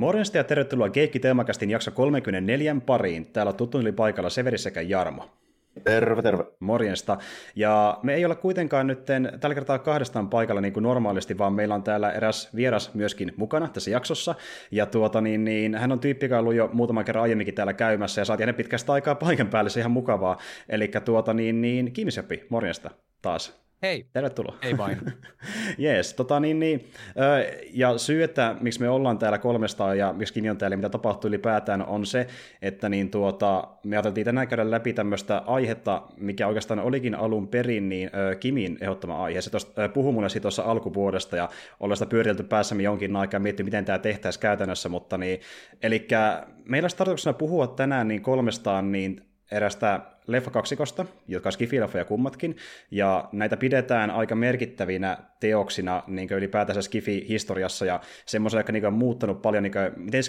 Morjesta ja tervetuloa Keikki Teemakastin jakso 34 pariin. Täällä on tuttu paikalla Severi sekä Jarmo. Terve, terve. Morjesta. Ja me ei olla kuitenkaan nyt tällä kertaa kahdestaan paikalla niin kuin normaalisti, vaan meillä on täällä eräs vieras myöskin mukana tässä jaksossa. Ja tuota, niin, niin, hän on tyyppi, joka on ollut jo muutaman kerran aiemminkin täällä käymässä ja saatiin hänen pitkästä aikaa paikan päälle, se ihan mukavaa. Eli tuota, niin, niin, Kimiseppi, morjesta taas. Hei. Tervetuloa. Hei vain. Jees, tota niin, niin, ja syy, että miksi me ollaan täällä kolmesta ja miksi Kimi on täällä, mitä tapahtuu ylipäätään, on se, että niin tuota, me ajateltiin tänään käydä läpi tämmöistä aihetta, mikä oikeastaan olikin alun perin niin Kimin ehdottama aihe. Se tosta, puhui mulle siitä tuossa alkuvuodesta ja ollaan sitä pyöritelty päässämme jonkin aikaa ja miettinyt, miten tämä tehtäisiin käytännössä, mutta niin, eli meillä olisi tarkoituksena puhua tänään niin kolmestaan niin erästä leffa-kaksikosta, jotka on skifileffoja kummatkin, ja näitä pidetään aika merkittävinä teoksina niin ylipäätänsä skifi-historiassa, ja semmoisia, jotka niin on muuttanut paljon, niin kuin, miten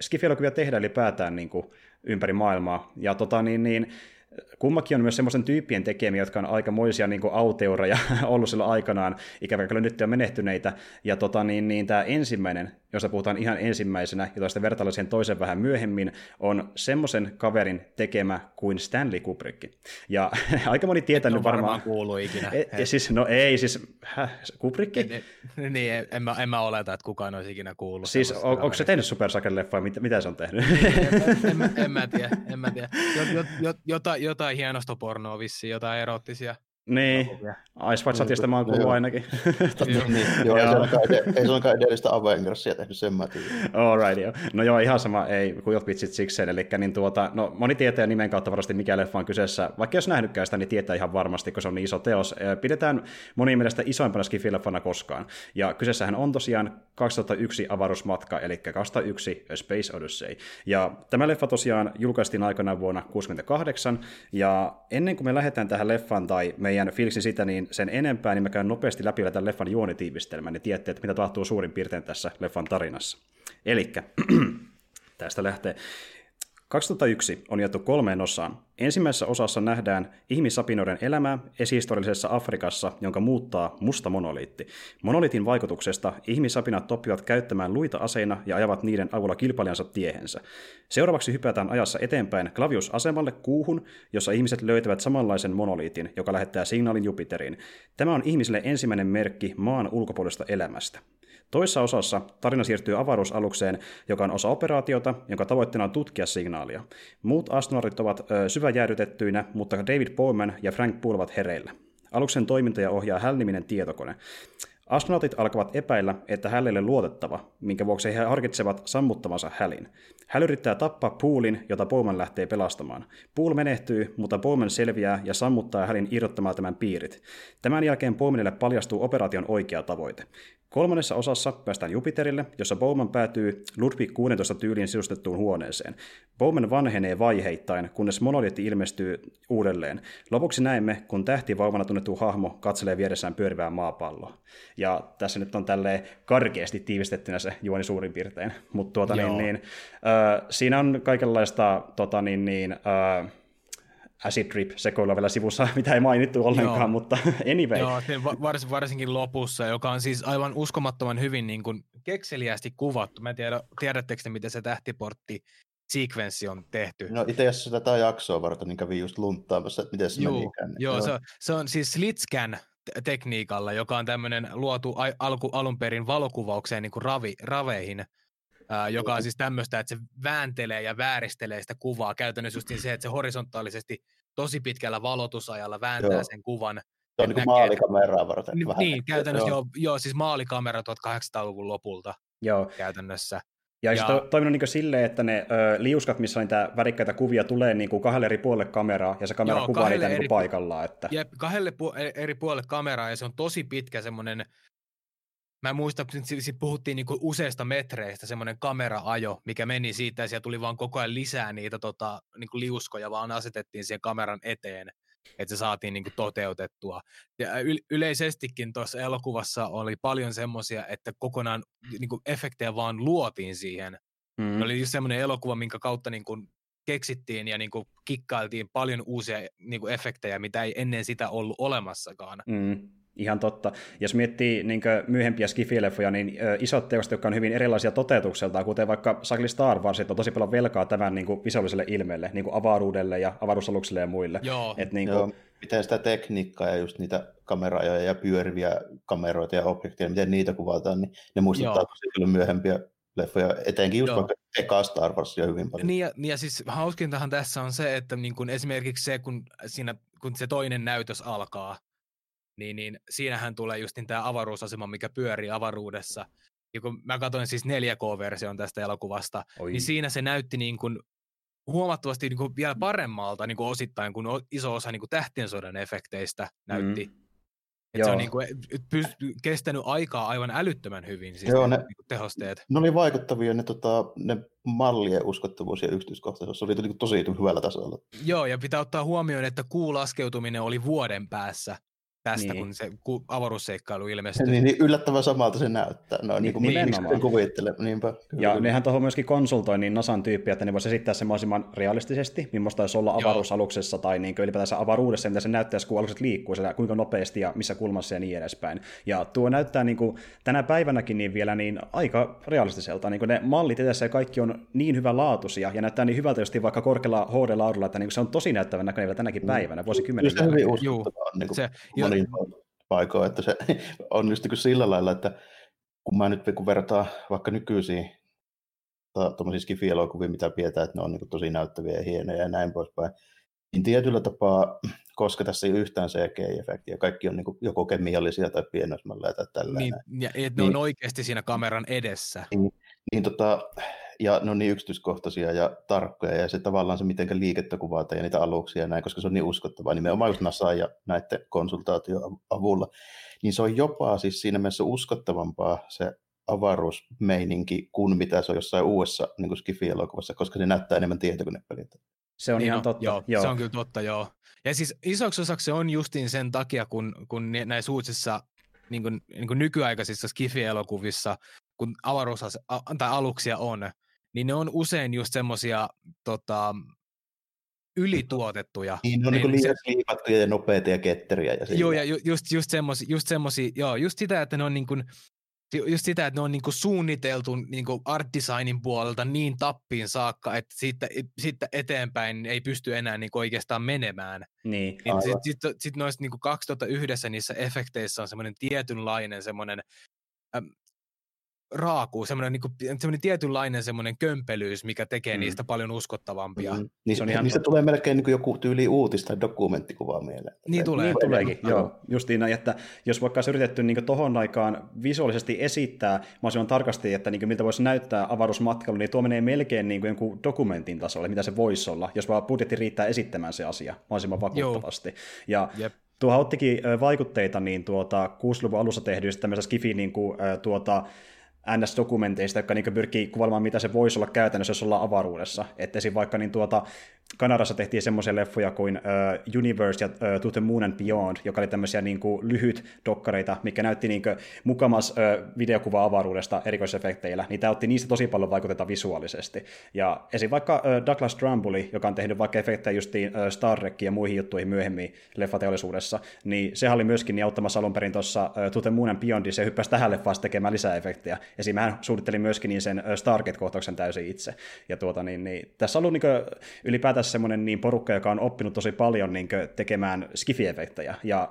skifi-elokuvia tehdään ylipäätään niin kuin, ympäri maailmaa. Ja tota, niin, niin, kummakin on myös semmoisen tyyppien tekemiä, jotka on aikamoisia niin auteureja ollut silloin aikanaan, ikävä kyllä nyt on menehtyneitä. Ja tota, niin, niin tämä ensimmäinen, josta puhutaan ihan ensimmäisenä, jota sitten vertaillaan siihen toisen vähän myöhemmin, on semmoisen kaverin tekemä kuin Stanley Kubrick. Ja aika moni tietää nyt varmaan... varmaan kuulu ikinä. E, siis, no ei, siis häh, Kubrick? Niin, niin en, mä, en mä oleta, että kukaan olisi ikinä kuullut. Siis on, onko se tehnyt Super leffoja mitä, mitä se on tehnyt? en, en, en, mä tiedä, en mä tiedä. Jot, jot, jotain, jotain hienosta pornoa vissiin, jotain erottisia niin, Ice White Satista mä oon kuullut ainakin. niin, joo, ei, se ei se olekaan edellistä Avengersia tehnyt sen mä Alright, joo. No joo, ihan sama, ei kujot vitsit sikseen. Eli niin tuota, no, moni tietää nimen kautta varmasti mikä leffa on kyseessä. Vaikka jos nähnytkään sitä, niin tietää ihan varmasti, kun se on niin iso teos. Pidetään moni mielestä isoimpana skifileffana koskaan. Ja kyseessähän on tosiaan 2001 avaruusmatka, eli 2001 A Space Odyssey. Ja tämä leffa tosiaan julkaistiin aikana vuonna 1968, ja ennen kuin me lähdetään tähän leffaan tai me meidän fiiliksi sitä niin sen enempää, niin mä käyn nopeasti läpi tämän leffan juonitiivistelmän, niin tiedätte, että mitä tapahtuu suurin piirtein tässä leffan tarinassa. Eli tästä lähtee. 2001 on jaettu kolmeen osaan. Ensimmäisessä osassa nähdään ihmissapinoiden elämää esihistoriallisessa Afrikassa, jonka muuttaa musta monoliitti. Monoliitin vaikutuksesta ihmissapinat oppivat käyttämään luita aseina ja ajavat niiden avulla kilpailijansa tiehensä. Seuraavaksi hypätään ajassa eteenpäin Clavius-asemalle kuuhun, jossa ihmiset löytävät samanlaisen monoliitin, joka lähettää signaalin Jupiteriin. Tämä on ihmisille ensimmäinen merkki maan ulkopuolista elämästä. Toissa osassa tarina siirtyy avaruusalukseen, joka on osa operaatiota, jonka tavoitteena on tutkia signaalia. Muut astronautit ovat ö, syväjäädytettyinä, mutta David Bowman ja Frank Poole ovat hereillä. Aluksen toimintoja ohjaa Häl-niminen tietokone. Astronautit alkavat epäillä, että Hälille luotettava, minkä vuoksi he harkitsevat sammuttamansa Hälin. Häl yrittää tappaa Poolin, jota Bowman lähtee pelastamaan. Pool menehtyy, mutta Bowman selviää ja sammuttaa Hälin irrottamaan tämän piirit. Tämän jälkeen Bowmanille paljastuu operaation oikea tavoite. Kolmannessa osassa päästään Jupiterille, jossa Bowman päätyy Ludwig 16 tyyliin sisustettuun huoneeseen. Bowman vanhenee vaiheittain, kunnes monoliitti ilmestyy uudelleen. Lopuksi näemme, kun tähtivaumana tunnettu hahmo katselee vieressään pyörivää maapalloa. Ja tässä nyt on tälleen karkeasti tiivistettynä se juoni suurin piirtein. Mutta tuota, niin, niin, äh, siinä on kaikenlaista tota, niin, niin, äh, acid trip sekoilla vielä sivussa, mitä ei mainittu ollenkaan, Joo. mutta anyway. Joo, vars, varsinkin lopussa, joka on siis aivan uskomattoman hyvin niin kuin kekseliästi kuvattu. Mä en tiedä, tiedättekö te, miten se tähtiportti sekvenssi on tehty. No itse asiassa tätä jaksoa varten niin kävi just lunttaamassa, että miten se joo, menikään. Niin joo, se, se on siis slitscan tekniikalla, joka on tämmöinen luotu alku, alun perin valokuvaukseen niin kuin ravi, raveihin, ää, joka on siis tämmöistä, että se vääntelee ja vääristelee sitä kuvaa. Käytännössä just se, että se horisontaalisesti tosi pitkällä valotusajalla vääntää joo. sen kuvan. Se on niin kuin maalikameraa varten. Niin, vähän niin käytännössä joo. joo, joo, siis maalikamera 1800-luvun lopulta joo. käytännössä. Ja, ja... se to, toiminut niin silleen, että ne ö, liuskat, missä niitä värikkäitä kuvia, tulee niin kuin kahdelle eri puolelle kameraa, ja se kamera Joo, kuvaa niitä niin eri, paikallaan. Että... Jep, kahdelle pu- e- eri puolelle kameraa, ja se on tosi pitkä semmoinen, mä en muista, että puhuttiin niin useista metreistä, semmoinen kameraajo, mikä meni siitä, ja siellä tuli vaan koko ajan lisää niitä tota, niin liuskoja, vaan asetettiin siihen kameran eteen että se saatiin niin kuin toteutettua. Ja yleisestikin tuossa elokuvassa oli paljon semmoisia, että kokonaan niin kuin efektejä vaan luotiin siihen. Mm. Oli just semmoinen elokuva, minkä kautta niin kuin keksittiin ja niin kuin kikkailtiin paljon uusia niin kuin efektejä, mitä ei ennen sitä ollut olemassakaan. Mm. Ihan totta. Jos miettii niin myöhempiä skifileffoja, niin isot teokset, jotka on hyvin erilaisia toteutukseltaan, kuten vaikka Sakli Star Wars, on tosi paljon velkaa tämän niin kuin visuaaliselle ilmeelle, niin kuin avaruudelle ja avaruusaluksille ja muille. Joo. Et, niin kuin... Joo, miten sitä tekniikkaa ja just niitä kamerajoja ja pyöriviä kameroita ja objekteja, miten niitä kuvataan, niin ne muistuttaa Joo. tosi paljon myöhempiä leffoja, etenkin just Joo. vaikka eka Star Warsia hyvin paljon. Niin ja, niin ja siis hauskintahan tässä on se, että niin kun esimerkiksi se, kun, siinä, kun se toinen näytös alkaa, niin, niin siinähän tulee just niin tämä avaruusasema, mikä pyörii avaruudessa. Ja kun mä katsoin siis 4K-version tästä elokuvasta, Oi. niin siinä se näytti niin kuin huomattavasti niin kuin vielä paremmalta niin kuin osittain, kun iso osa niin kuin tähtien sodan efekteistä näytti. Mm. Että se on niin kuin, kestänyt aikaa aivan älyttömän hyvin, siis Joo, ne, ne- niin tehosteet. Ne oli vaikuttavia ne, tota, ne mallien uskottavuus ja yksityiskohtaisuus. Se oli niin tosi hyvällä tasolla. Joo, ja pitää ottaa huomioon, että kuun laskeutuminen oli vuoden päässä tästä, Niin. niin. kun se ku- avaruusseikkailu ilmestyi. Niin, niin yllättävän samalta se näyttää. No, Ni- niin kuin, nimenomaan. sen kuvittelee. Niinpä. Kyllä, Ja kyllä. nehän tuohon myöskin konsultoi niin NASAn tyyppiä, että ne voisi esittää sen mahdollisimman realistisesti, millaista taisi olla Joo. avaruusaluksessa tai niin ylipäätänsä avaruudessa, mitä se näyttäisi, kun alukset liikkuu, se, kuinka nopeasti ja missä kulmassa ja niin edespäin. Ja tuo näyttää niin kuin, tänä päivänäkin niin vielä niin aika realistiselta. Niin kuin ne mallit edessä ja kaikki on niin hyvälaatuisia ja näyttää niin hyvältä just vaikka korkealla HD-laadulla, että niin kuin se on tosi näyttävän näköinen vielä tänäkin päivänä, vuosikymmenen Kyllä se hyvin uskottavaa niin kuin Se, jo, monin paikoin, että se on just niin kuin sillä lailla, että kun mä nyt kun vertaan vaikka nykyisiin tuommoisia skifi-elokuvia, mitä pidetään, että ne on niin tosi näyttäviä ja hienoja ja näin poispäin, niin tietyllä tapaa, koska tässä ei ole yhtään CGI-efektiä, kaikki on niin kuin joko kemiallisia tai pienoismalla tai tällainen, niin, ja, et ne Niin. on oikeasti siinä kameran edessä. niin tota, ja ne on niin yksityiskohtaisia ja tarkkoja, ja se tavallaan se, miten liikettä kuvataan ja niitä aluksia ja näin, koska se on niin uskottavaa, nimenomaan just NASA ja näiden konsultaation avulla, niin se on jopa siis siinä mielessä uskottavampaa se avaruusmeininki kuin mitä se on jossain uudessa niin Skifi-elokuvassa, koska se näyttää enemmän tietokonepeliltä. Se on Niin ihan on, totta. Joo, joo, se on kyllä totta, joo. Ja siis isoksi osaksi se on justiin sen takia, kun, kun näissä uusissa niin kuin, niin kuin nykyaikaisissa Skifi-elokuvissa, kun avaruus tai aluksia on, niin ne on usein just semmoisia tota, ylituotettuja. Niin, ne on Niin, niin se- liian liipattuja ja nopeita ja ketteriä. Ja Joo, ja ju- just, just, semmosia, just, semmosia, joo, just sitä, että ne on niin kuin, just sitä, että ne on niin kuin suunniteltu niin kuin art designin puolelta niin tappiin saakka, että siitä, siitä eteenpäin ei pysty enää niin kuin oikeastaan menemään. Niin. Niin sitten sit, sit noissa niin 2001 niissä efekteissä on semmoinen tietynlainen semmoinen raakuus, semmoinen, niin kuin, semmoinen tietynlainen semmoinen kömpelyys, mikä tekee Mm. niistä paljon uskottavampia. Mm. Niin, Se on ihan niistä tulee melkein niin kuin joku tyyli uutis- tai dokumenttikuva mieleen. Niin tulee. Niin tuleekin, Aivan. joo. Justiin näin, että jos vaikka olisi yritetty niin tohon aikaan visuaalisesti esittää mahdollisimman tarkasti, että niin miltä voisi näyttää avaruusmatkailu, niin tuo menee melkein niin kuin jonkun dokumentin tasolle, mitä se voisi olla, jos vaan budjetti riittää esittämään se asia mahdollisimman vakuuttavasti. Ja Jep. Tuohan ottikin vaikutteita niin tuota, 60-luvun alussa tehdyistä tämmöistä skifi niin kuin, tuota, NS-dokumenteista, jotka niin pyrkii kuvailemaan, mitä se voisi olla käytännössä, jos ollaan avaruudessa. Että vaikka niin tuota, Kanadassa tehtiin semmoisia leffoja kuin uh, Universe ja uh, To the Moon and Beyond, joka oli tämmöisiä niin kuin, lyhyt dokkareita, mikä näytti niin kuin, mukamas uh, videokuva avaruudesta erikoisefekteillä, niin tämä otti niistä tosi paljon vaikutetta visuaalisesti. Ja esim. vaikka uh, Douglas Trumbull, joka on tehnyt vaikka efektejä justiin uh, Star Trekiin ja muihin juttuihin myöhemmin leffateollisuudessa, niin sehän oli myöskin niin auttamassa alun perin tuossa uh, To the Moon and Beyond, se hyppäsi tähän leffaan tekemään lisää efektejä. Esim. hän suunnitteli myöskin niin sen Stargate-kohtauksen täysin itse. Ja tuota, niin, niin, tässä on ollut niin ylipäätään semmoinen niin porukka, joka on oppinut tosi paljon niin tekemään skifi-efektejä. Ja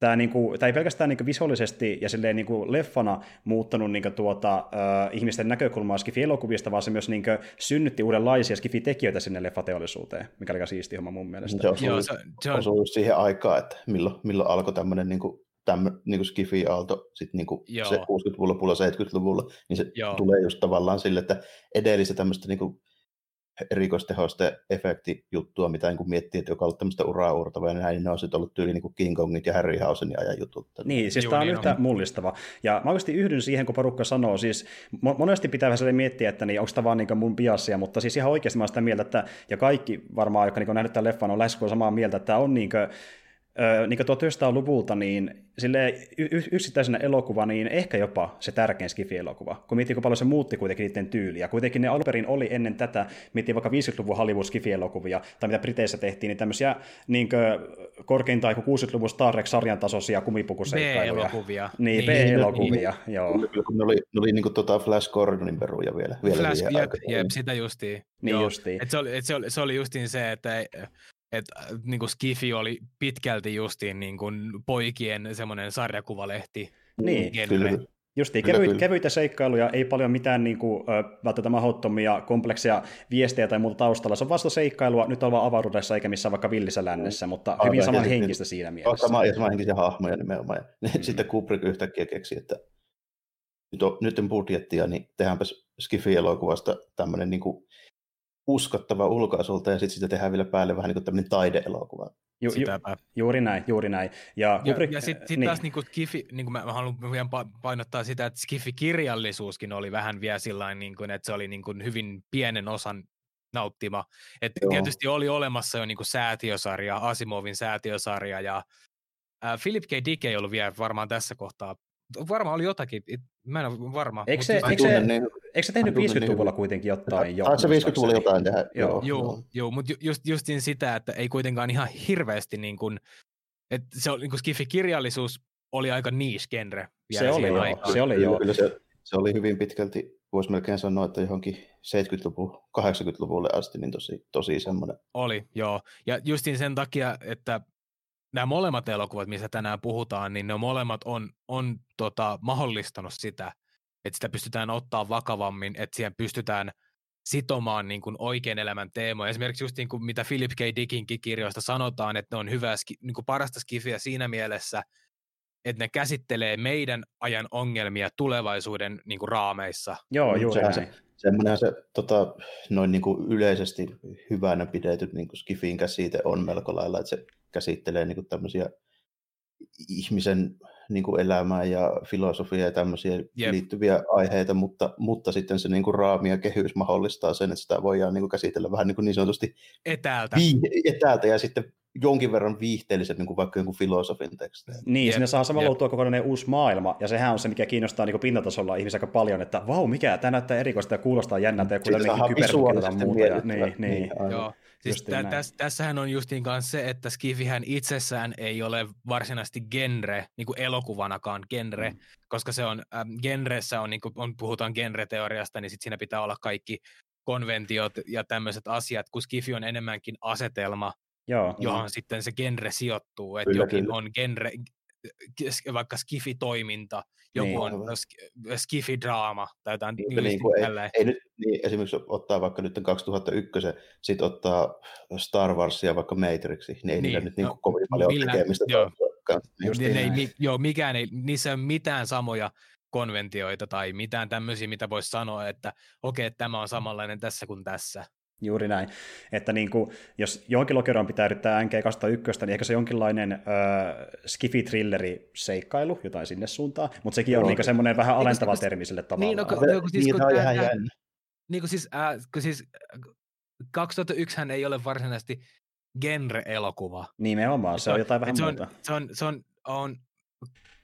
tämä, niinku, tämä ei pelkästään niinku visuaalisesti ja silleen niinku leffana muuttanut niinku tuota, äh, ihmisten näkökulmaa skifi-elokuvista, vaan se myös niinku synnytti uudenlaisia skifi-tekijöitä sinne leffateollisuuteen, mikä oli aika siisti homma mun mielestä. Se osuu, Joo, se, se on, osuu siihen aikaan, että milloin, milloin alkoi tämmöinen niin kuin, tämmö, niin kuin skifi-aalto sitten niin kuin se 60-luvun lopulla, 70-luvulla, niin se Joo. tulee just tavallaan sille, että edellistä tämmöistä niin kuin erikoistehoste efektijuttua, mitä niin kuin miettii, että joka on ollut tämmöistä uraa uurtavaa, ja näin, niin ne on sitten ollut tyyli niin kuin King Kongit ja Harryhausenin ajan jutut. Niin, siis Juu, tämä on niin yhtä on. mullistava. Ja mä oikeasti yhdyn siihen, kun porukka sanoo, siis mo- monesti pitää vähän miettiä, että niin, onko tämä vaan niin mun biasia, mutta siis ihan oikeasti mä oon sitä mieltä, että, ja kaikki varmaan, jotka niin on nähnyt tämän leffan, on lähes samaa mieltä, että tämä on niin kuin, niin 1900-luvulta, niin sille y- yksittäisenä elokuva, niin ehkä jopa se tärkein Skifi-elokuva, kun miettii, kuinka paljon se muutti kuitenkin niiden tyyliä. Kuitenkin ne alperin oli ennen tätä, miettii vaikka 50-luvun Hollywood Skifi-elokuvia, tai mitä Briteissä tehtiin, niin tämmöisiä niin korkeintaan 60-luvun Star Trek-sarjan tasoisia kumipukuseikkailuja. B-elokuvia. Niin, niin B-elokuvia, niin, joo. Ne oli, ne oli niin kuin tota Flash Gordonin peruja vielä. vielä Flash, jep, jep, sitä justiin. Niin joo. justiin. Et se, oli, et se, oli, se oli justiin se, että että äh, niin Skifi oli pitkälti justiin niin kuin poikien semmoinen sarjakuvalehti. Niin, kyllä. Justiin, kyllä, kevyitä, kyllä. kevyitä seikkailuja, ei paljon mitään niin kuin, välttämättä mahdottomia, kompleksia viestejä tai muuta taustalla. Se on vasta seikkailua, nyt ollaan avaruudessa eikä missään vaikka villissä lännessä, mutta Aivan, hyvin saman henkistä siinä mielessä. Sama, ja henkisiä hahmoja nimenomaan. Ja mm. Sitten Kubrick yhtäkkiä keksi, että nyt on, nyt on budjettia, niin tehdäänpäs Skifi-elokuvasta tämmöinen niin kuin uskottava ulkoasulta ja sitten sitä tehdään vielä päälle vähän niin kuin tämmöinen taideelokuva. Ju, ju, juuri näin, juuri näin. Ja, ja, Kubrick, ja sitten sit niin. taas niin kuin Skifi, niin kuin mä, mä haluan vielä painottaa sitä, että Skifi-kirjallisuuskin oli vähän vielä sillä niin kuin, että se oli niin kuin hyvin pienen osan nauttima. Et tietysti oli olemassa jo niin kuin säätiösarja, Asimovin säätiösarja ja äh, Philip K. Dick ei ollut vielä varmaan tässä kohtaa varmaan oli jotakin, mä en ole varma. Eikö se, eikö se, niin, eikö se tehnyt 50-luvulla niin, kuitenkin jotain jo? se 50-luvulla jotain tehdä? Joo, joo, joo mutta just, justin sitä, että ei kuitenkaan ihan hirveästi niin kuin, että se oli niin kuin Skifi-kirjallisuus oli aika niche genre. Se oli, joo, aikaan. se oli joo. Kyllä se, se oli hyvin pitkälti, voisi melkein sanoa, että johonkin 70-luvun, 80-luvulle asti, niin tosi, tosi semmoinen. Oli, joo. Ja justin sen takia, että nämä molemmat elokuvat, missä tänään puhutaan, niin ne molemmat on, on tota, mahdollistanut sitä, että sitä pystytään ottaa vakavammin, että siihen pystytään sitomaan niin kuin oikean elämän teemoja. Esimerkiksi just niin kuin mitä Philip K. Dickinkin kirjoista sanotaan, että ne on hyvää, niin kuin parasta skifiä siinä mielessä, että ne käsittelee meidän ajan ongelmia tulevaisuuden niin kuin raameissa. Joo, juuri näin. Se, semmoinen se tota, noin niin kuin yleisesti hyvänä pidetyt niin kuin Skifin käsite on melko lailla, että se käsittelee niin kuin tämmöisiä ihmisen niin kuin elämään ja filosofiaa ja tämmöisiä yep. liittyviä aiheita, mutta, mutta sitten se niin kuin raami ja kehys mahdollistaa sen, että sitä voidaan niin kuin käsitellä vähän niin, kuin niin sanotusti etäältä. Vii- etäältä ja sitten jonkin verran viihteelliset niin kuin vaikka jonkun filosofin tekstejä. Niin, yep. sinne saa samalla luotua kokonainen uusi maailma, ja sehän on se, mikä kiinnostaa niin pintatasolla ihmisiä aika paljon, että vau, mikä, tämä näyttää erikoista ja kuulostaa jännältä, ja kuitenkin kyberkykyä muuta. Ja, niin, niin. niin Joo. Siis tä, täs, tässähän on justiin kanssa se, että Skifihän itsessään ei ole varsinaisesti genre, niin kuin elokuvanakaan genre, mm. koska se on, ähm, genressä on, niin kuin on, puhutaan genre-teoriasta, niin sit siinä pitää olla kaikki konventiot ja tämmöiset asiat, kun Skifi on enemmänkin asetelma, Joo, johon no. sitten se genre sijoittuu, että jokin kyllä. on genre, vaikka skifi-toiminta, joku niin, on skifi-draama tai jotain niin, niin kuin ei, ei nyt, niin, esimerkiksi ottaa vaikka nyt 2001, sitten ottaa Star Warsia vaikka Matrixi, niin ei niin, niillä nyt niin no, kovin paljon millään, tekemistä. Joo, Just niin, ei, niin, joo, mikään ei, niissä ei ole mitään samoja konventioita tai mitään tämmöisiä, mitä voisi sanoa, että okei, okay, tämä on samanlainen tässä kuin tässä. Juuri näin. Että niin kuin, jos jonkin lokeroon pitää yrittää NG201, niin ehkä se jonkinlainen äh, skifi-trilleri-seikkailu, jotain sinne suuntaan, mutta sekin on niin semmoinen vähän niin, alentava niin, termi sille tavallaan. Niin, no, no, siis, niin, kun tämä, tämä, niin kuin siis, äh, kun siis 2001 hän ei ole varsinaisesti genre-elokuva. Nimenomaan, se on jotain vähän se muuta. On, se on, se on, on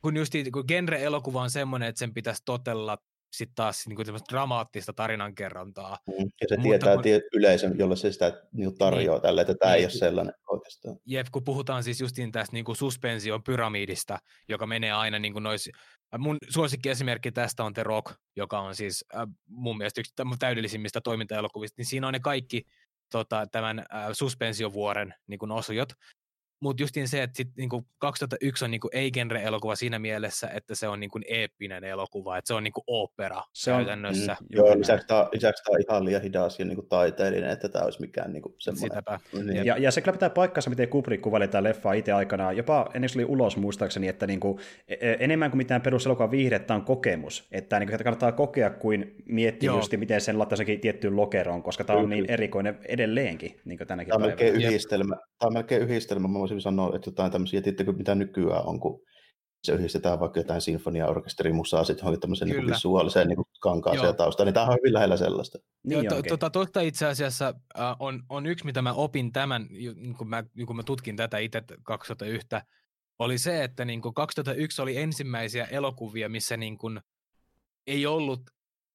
kun just kun genre-elokuva on semmoinen, että sen pitäisi totella sitten taas niin kuin dramaattista tarinankerrontaa. Mm, ja se Mutta tietää kun... yleisön, jolle se sitä niin tarjoaa niin, tälle, että tämä niin, ei ole sellainen oikeastaan. Jep, kun puhutaan siis justiin tästä niin kuin suspension pyramidista, joka menee aina niin kuin nois... Äh, mun suosikkiesimerkki tästä on The Rock, joka on siis äh, mun mielestä yksi täydellisimmistä toimintaelokuvista, niin siinä on ne kaikki tota, tämän äh, suspensiovuoren niin kuin osujot, mutta justiin se, että sit, niinku 2001 on niinku ei-genre-elokuva siinä mielessä, että se on niinku eeppinen elokuva, että se on niinku opera se on, käytännössä. Mm, joo, lisäksi tämä, lisäksi tämä on ihan liian hidas ja niinku taiteellinen, että tämä olisi mikään niinku semmoinen. Sitäpä. Niin. Ja, ja se kyllä pitää paikkansa, miten Kubrick kuvaili tämä leffa itse aikanaan, jopa ennen se oli ulos muistaakseni, että niinku, e, e, enemmän kuin mitään peruselokuvan viihdettä on kokemus, että niinku, kannattaa kokea kuin miettiä just, miten sen laittaa tiettyyn lokeroon, koska tämä on niin erikoinen edelleenkin niin tänäkin tämä on melkein yhdistelmä, tämä on melkein yhdistelmä, mä voisin sanoa, että jotain tämmöisiä, tiedättekö mitä nykyään on, kun se yhdistetään vaikka jotain sinfoniaorkesterimusaa sitten johonkin tämmöiseen niin visuaaliseen niin kankaaseen taustaan, niin tämä on hyvin lähellä sellaista. Niin Joo, to, tota, tosta itse asiassa äh, on, on yksi, mitä mä opin tämän, niin kun mä, niin kun mä tutkin tätä itse 2001, oli se, että niin kuin 2001 oli ensimmäisiä elokuvia, missä niin kuin ei ollut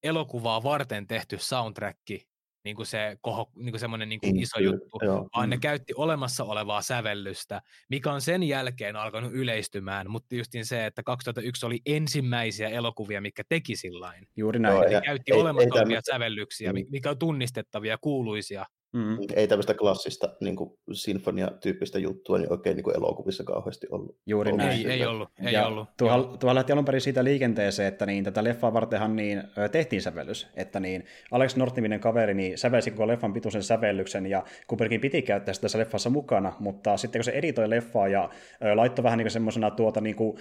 elokuvaa varten tehty soundtracki, niin kuin se koho, niin kuin semmoinen niin kuin iso juttu, joo. vaan ne mm. käytti olemassa olevaa sävellystä, mikä on sen jälkeen alkanut yleistymään, mutta justin se, että 2001 oli ensimmäisiä elokuvia, mikä teki sillain. Juuri näin. Joo, ja käytti ei, olemassa olevia sävellyksiä, mm. mikä on tunnistettavia, kuuluisia. Mm. Ei tämmöistä klassista niin kuin sinfonia-tyyppistä juttua niin oikein niin kuin elokuvissa kauheasti ollut. Juuri näin. Ei, ei ollut. Ei ja ollut. Tuolla, lähti alun perin siitä liikenteeseen, että niin, tätä leffaa vartenhan niin, tehtiin sävellys. Että niin, Alex Nortiminen kaveri niin sävelsi koko leffan pituisen sävellyksen ja Kubrikin piti käyttää sitä tässä leffassa mukana, mutta sitten kun se editoi leffaa ja ö, laittoi vähän niin semmoisena tuota, niin kuin,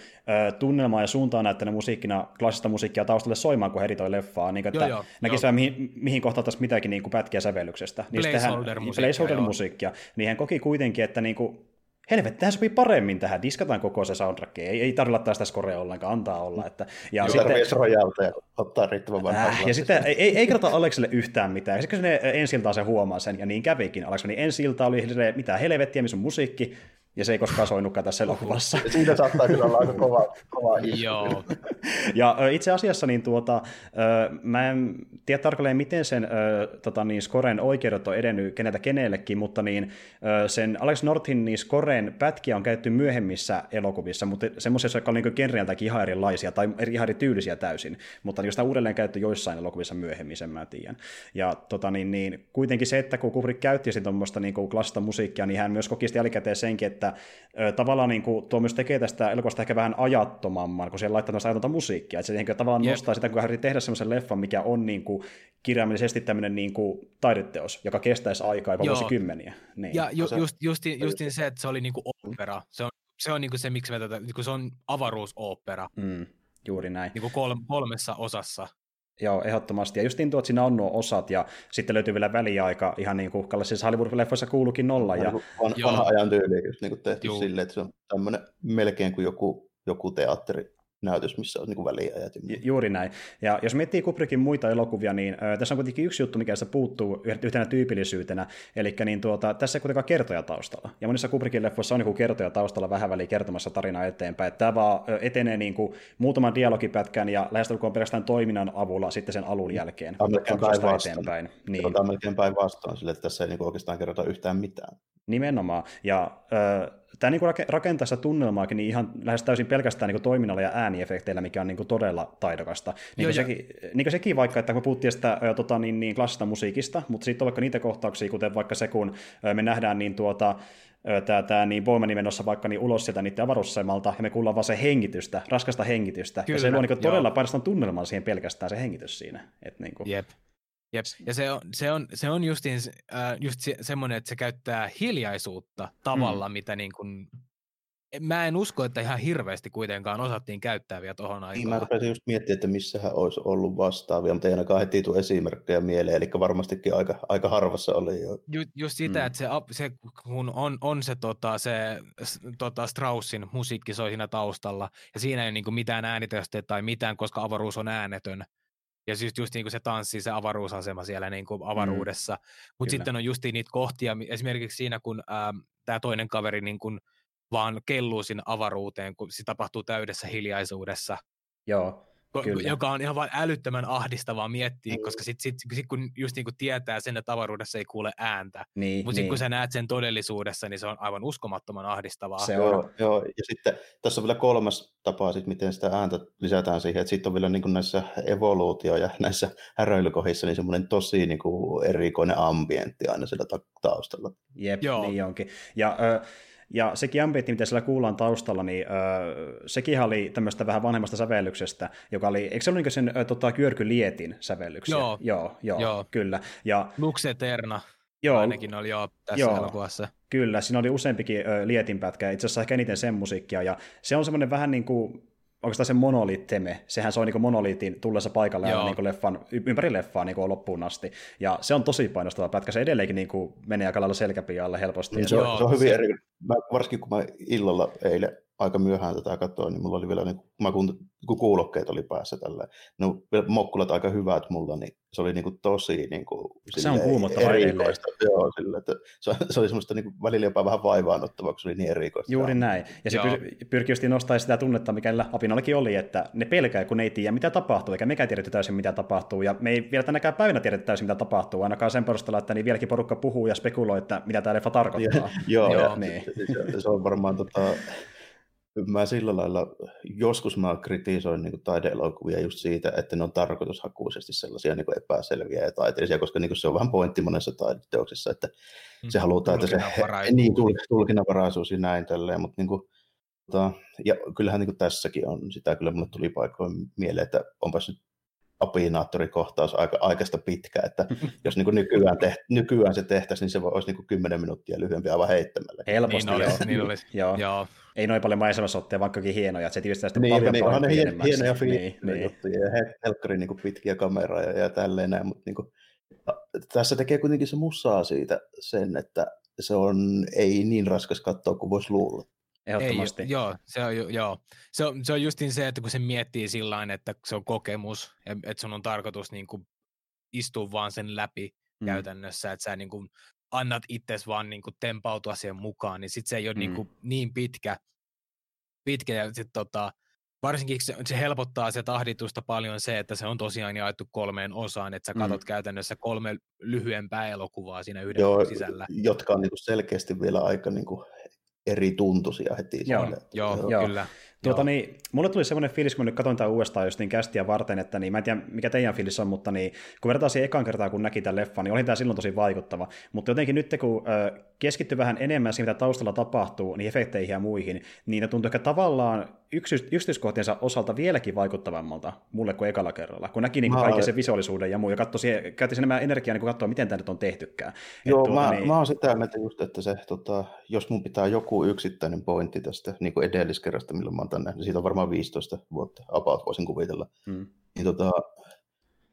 ö, tunnelmaa ja suuntaan näyttäneen musiikkina, klassista musiikkia taustalle soimaan, kun editoi leffaa, niin kuin, että joo, näkisi joo. mihin, mihin kohtaan tässä mitäkin niin kuin pätkiä sävellyksestä. Niin placeholder-musiikkia. Placeholder-musiikkia. Niin hän koki kuitenkin, että niinku, helvetti, tähän sopii paremmin tähän, diskataan koko se soundtrack, ei, ei tarvitse laittaa sitä scorea ollenkaan, antaa olla. Että, ja Joo, sitten, rojalta ja ottaa riittävän vanhan. Äh, ja sitten ei, ei, ei kerrota Alekselle yhtään mitään, ja sitten kun se ensi se huomaa sen, ja niin kävikin, Alex, niin ensi oli mitä helvettiä, missä on musiikki, ja se ei koskaan soinutkaan tässä elokuvassa. Siinä saattaa kyllä olla aika kova, kova Joo. ja itse asiassa niin tuota, mä en tiedä tarkalleen, miten sen tota, niin, Scoren oikeudet on edennyt keneltä kenellekin, mutta niin, sen Alex Northin niin Scoren pätkiä on käytetty myöhemmissä elokuvissa, mutta semmoisessa, jotka on niin genreiltäkin ihan erilaisia tai ihan erityylisiä täysin, mutta niin, sitä uudelleen käytetty joissain elokuvissa myöhemmin, sen mä tiedän. Ja tota, niin, niin, kuitenkin se, että kun Kubrick käytti tuommoista niin klassista musiikkia, niin hän myös koki jälkikäteen senkin, että ö, tavallaan niin kuin, tuo myös tekee tästä elokuvasta ehkä vähän ajattomamman, kun siellä laittaa tämmöistä musiikkia, että se niin kuin, tavallaan yep. nostaa sitä, kun hän tehdä semmoisen leffan, mikä on niin kuin, kirjaimellisesti tämmöinen niin kuin, taideteos, joka kestäisi aikaa jopa vuosikymmeniä. Niin. Ja ju, just, justin, justin se, että se oli niin kuin opera, se on, se on niin kuin se, miksi me tätä, niin kuin se on avaruusopera. Mm, juuri näin. Niin kuin kolmessa osassa. Joo, ehdottomasti. Ja justiin tuo, että siinä on nuo osat, ja sitten löytyy vielä väliaika, ihan niin kuin siis Hollywood-leffoissa kuuluukin nolla. Ja... Van, vanha ajan tyyli, just niin kuin tehty Joo. silleen, että se on tämmöinen melkein kuin joku, joku teatteri näytös, missä on niin väliajat. Ju- juuri näin. Ja jos miettii Kubrickin muita elokuvia, niin äh, tässä on kuitenkin yksi juttu, mikä se puuttuu yhtenä tyypillisyytenä, eli niin tuota, tässä ei kuitenkaan kertoja taustalla. Ja monissa Kubrickin leffoissa on niin kertoja taustalla vähän väliin kertomassa tarinaa eteenpäin. Että tämä vaan etenee niin kuin muutaman dialogipätkän ja lähestulkoon pelkästään toiminnan avulla sitten sen alun jälkeen. Tämä on melkein päinvastoin. Niin. Tämä on melkein päinvastoin, sille, että tässä ei niin oikeastaan kerrota yhtään mitään. Nimenomaan. Ja äh, tämä niin rakentaa sitä tunnelmaakin niin ihan lähes täysin pelkästään niin toiminnalla ja ääniefekteillä, mikä on niin todella taidokasta. Niin kuin, sekin, niin kuin sekin vaikka, että kun puhuttiin sitä tota, niin, niin klassista musiikista, mutta sitten on vaikka niitä kohtauksia, kuten vaikka se, kun me nähdään niin tuota, tämä, tämä niin Bowmanin menossa vaikka niin ulos sieltä niiden avaruussemalta, ja me kuullaan vaan se hengitystä, raskasta hengitystä. Kyllä, ja se luo niin todella painastan tunnelman siihen pelkästään se hengitys siinä. Et, niin kuin. Jep. Jep. Ja se on, se on, se on justiin, äh, just se, semmoinen, että se käyttää hiljaisuutta tavalla, mm. mitä niin kuin, mä en usko, että ihan hirveästi kuitenkaan osattiin käyttää vielä tuohon aikaan. Niin, mä rupesin just miettimään, että missähän olisi ollut vastaavia, mutta ei ainakaan heti tule esimerkkejä mieleen, eli varmastikin aika, aika harvassa oli jo. Ju, just sitä, mm. että se, se, kun on, on se, tota, se tota Straussin musiikki soi siinä taustalla, ja siinä ei ole niin mitään äänitöstä tai mitään, koska avaruus on äänetön, ja siis just niin kuin se tanssi, se avaruusasema siellä niin kuin avaruudessa. Mm, Mutta sitten on just niitä kohtia, esimerkiksi siinä, kun tämä toinen kaveri niin kuin vaan kelluu sinne avaruuteen, kun se tapahtuu täydessä hiljaisuudessa. Joo. Kyllä. joka on ihan vain älyttömän ahdistavaa miettiä, mm. koska sitten sit, sit, kun just niin kuin tietää sen, että avaruudessa ei kuule ääntä, niin, mutta sitten niin. kun sä näet sen todellisuudessa, niin se on aivan uskomattoman ahdistavaa. Se on. Joo, joo. ja sitten tässä on vielä kolmas tapa, sit, miten sitä ääntä lisätään siihen, että sitten on vielä niin kuin näissä evoluutio- ja näissä häröilykohissa niin semmoinen tosi niin kuin erikoinen ambientti aina siellä taustalla. Jep, joo. niin onkin. Ja äh, ja sekin ambientti, mitä siellä kuullaan taustalla, niin öö, sekin oli tämmöistä vähän vanhemmasta sävellyksestä, joka oli, eikö se ollut niin sen ö, tota, Kyörky Lietin sävellyksiä? Joo. Joo, joo, joo. kyllä. Ja, Lux Eterna. Joo, ainakin oli jo tässä joo, elokuvassa. Kyllä, siinä oli useampikin ö, Lietin pätkä, itse asiassa ehkä eniten sen musiikkia, ja se on semmoinen vähän niin kuin oikeastaan se monoliitteme, sehän on niin monoliitin tullessa paikalle ja niin leffan, ympäri leffaa niin loppuun asti. Ja se on tosi painostava pätkä, se edelleenkin niin kuin menee aika lailla selkäpialle helposti. Niin, se, on, se on hyvin eri. Mä, varsinkin kun mä illalla eilen aika myöhään tätä katsoin, niin mulla oli vielä, niin, kun, kun, kun kuulokkeet oli päässä tällä, no mokkulat aika hyvät mulla, niin se oli niin kuin tosi niin kuin, Se on kuumottava erikoista. Joo, sille, että se, se, oli semmoista niin kuin, välillä jopa vähän vaivaanottavaa, kun se oli niin erikoista. Juuri näin. Ja se pyr- pyrkii just nostaa sitä tunnetta, mikä Apinallakin oli, että ne pelkää, kun ne ei tiedä, mitä tapahtuu, eikä mekään tiedä täysin, mitä tapahtuu. Ja me ei vielä tänäkään päivänä tiedä täysin, mitä tapahtuu, ainakaan sen perusteella, että niin vieläkin porukka puhuu ja spekuloi, että mitä tämä leffa tarkoittaa. joo, joo, niin. se, se, on varmaan tota, mä sillä lailla, joskus mä kritisoin niin taideelokuvia just siitä, että ne on tarkoitushakuisesti sellaisia niin epäselviä ja taiteellisia, koska niin se on vähän pointti monessa taideteoksessa, että se mm, halutaan, että se niin, tulkinnanvaraisuus ja näin tälleen, mutta niin kuin, tota, ja kyllähän niin tässäkin on sitä, kyllä mulle tuli paikoin mieleen, että onpas nyt apinaattorikohtaus aika, aikaista pitkä, että jos niin kuin nykyään, teht, nykyään se tehtäisiin, niin se olisi niin kuin 10 minuuttia lyhyempi aivan heittämällä. Helposti, niin olisi, niin olisi. joo. joo. Ei noin paljon maisemasotteja, vaikkakin hienoja, että se tietysti sitten niin, paljon niin, paljon ne hien, hienoja niin, niin. juttuja ja helkkari niin kuin pitkiä kameraa ja, ja tälleen näin, mutta niin kuin, tässä tekee kuitenkin se musaa siitä sen, että se on ei niin raskas katsoa kuin voisi luulla. Ehdottomasti. Ei, joo, se on, joo. Se on, se on justin se, että kun se miettii sillä että se on kokemus, että sun on tarkoitus niin kuin istua vaan sen läpi mm. käytännössä, että sä niin kuin annat itses vaan niin kuin tempautua siihen mukaan, niin sit se ei ole niin mm. niin, kuin niin pitkä, pitkä ja sit tota, varsinkin se, se helpottaa se tahditusta paljon se, että se on tosiaan jaettu kolmeen osaan, että sä katot mm. käytännössä kolme lyhyempää elokuvaa siinä yhden Joo, sisällä. Jotka on niin kuin selkeästi vielä aika niin kuin eri tuntuisia heti. Joo, joo, joo, kyllä. Tuota, niin, mulle tuli semmoinen fiilis, kun nyt katsoin tämän uudestaan just niin kästiä varten, että niin, mä en tiedä mikä teidän fiilis on, mutta niin, kun vertaa siihen ekan kertaa, kun näki tämän leffan, niin oli tämä silloin tosi vaikuttava. Mutta jotenkin nyt kun ö, keskittyy vähän enemmän siihen, mitä taustalla tapahtuu, niin efekteihin ja muihin, niin ne tuntuu ehkä tavallaan yksy- yksityiskohtiensa osalta vieläkin vaikuttavammalta mulle kuin ekalla kerralla, kun näki niin kaiken sen visuaalisuuden ja muu, ja katsoi, käytti sen enemmän energiaa niin katsoa, miten tämä nyt on tehtykään. Joo, tuota, mä, niin... mä oon sitä mieltä just, että se, tota, jos mun pitää joku yksittäinen pointti tästä niin kuin edelliskerrasta, milloin mä oon tämän nähnyt, siitä on varmaan 15 vuotta, about voisin kuvitella, hmm. niin tota,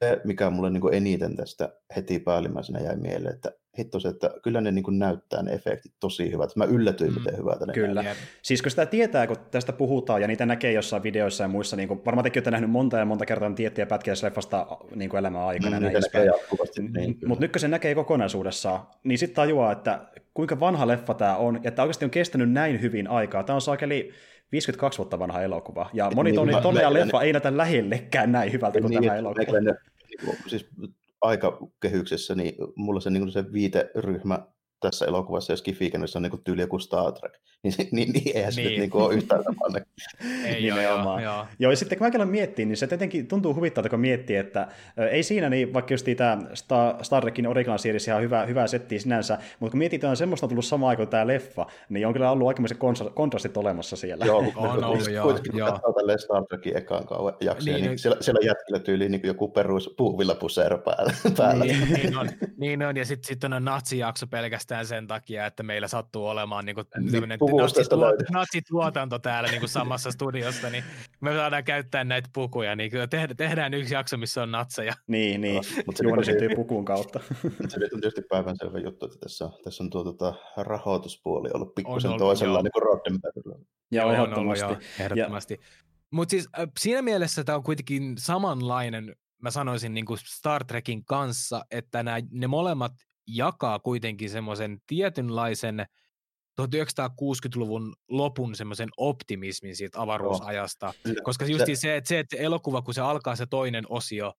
se, mikä mulle niin eniten tästä heti päällimmäisenä jäi mieleen, että hitto se, että kyllä ne niin näyttää ne efektit tosi hyvät. Mä yllätyin, mm. miten hyvältä ne Kyllä. Näyttää. Siis kun sitä tietää, kun tästä puhutaan ja niitä näkee jossain videoissa ja muissa, niin kuin, varmaan tekin olette nähnyt monta ja monta kertaa tiettyjä pätkiä leffasta niin kuin elämän aikana. Mm, näin jatkuvasti. Niin, Mutta nyt kun se näkee kokonaisuudessaan, niin sitten tajuaa, että kuinka vanha leffa tämä on, ja että oikeasti on kestänyt näin hyvin aikaa. Tämä on saakeli 52 vuotta vanha elokuva, ja moni niin, tonni, leffa ne, ei näytä lähellekään näin hyvältä kuin niin, tämä elokuva. Ne, siis aikakehyksessä, niin mulla se, niin se viiteryhmä tässä elokuvassa, jos Kifikenessä on niin tyyli joku Star Trek, niin, niin, niin eihän se niin. nyt niin kuin ole yhtään samanne. ei joo, joo, joo. joo, ja sitten kun mä miettii, niin se tietenkin tuntuu huvittavalta, kun miettii, että ei siinä, niin vaikka just tämä Star, Star Trekin Original Series ihan hyvä, hyvä setti sinänsä, mutta kun mietitään, että semmoista on tullut samaan aikaan tämä leffa, niin on kyllä ollut aikamoiset kontrastit olemassa siellä. Joo, kun on ollut, joo. Kuitenkin joo. katsoo Star Trekin ekaan kauan jaksoja, niin, niin, siellä, siellä jätkillä tyyliin niin joku perus puuvillapuseero päällä. päällä. Niin, niin, on, niin on, ja sitten sit on natsijakso pelkästään sen takia, että meillä sattuu olemaan niin kuin, niin, natsituotanto, natsituotanto täällä niin kuin samassa studiossa, niin me saadaan käyttää näitä pukuja, niin tehdään yksi jakso, missä on natseja. Niin, niin. Mutta se syntyy pukun kautta. se on tietysti päivänselvä juttu, että tässä on, tässä on tuo tota, rahoituspuoli ollut pikkusen toisella niin kuin Roddenbergilla. Joo, ehdottomasti. Joo, ehdottomasti. Mutta siis äh, siinä mielessä tämä on kuitenkin samanlainen, mä sanoisin niin kuin Star Trekin kanssa, että nämä, ne molemmat jakaa kuitenkin semmoisen tietynlaisen 1960-luvun lopun semmoisen optimismin siitä avaruusajasta, oh. koska just se, että, se, että elokuva, kun se alkaa se toinen osio,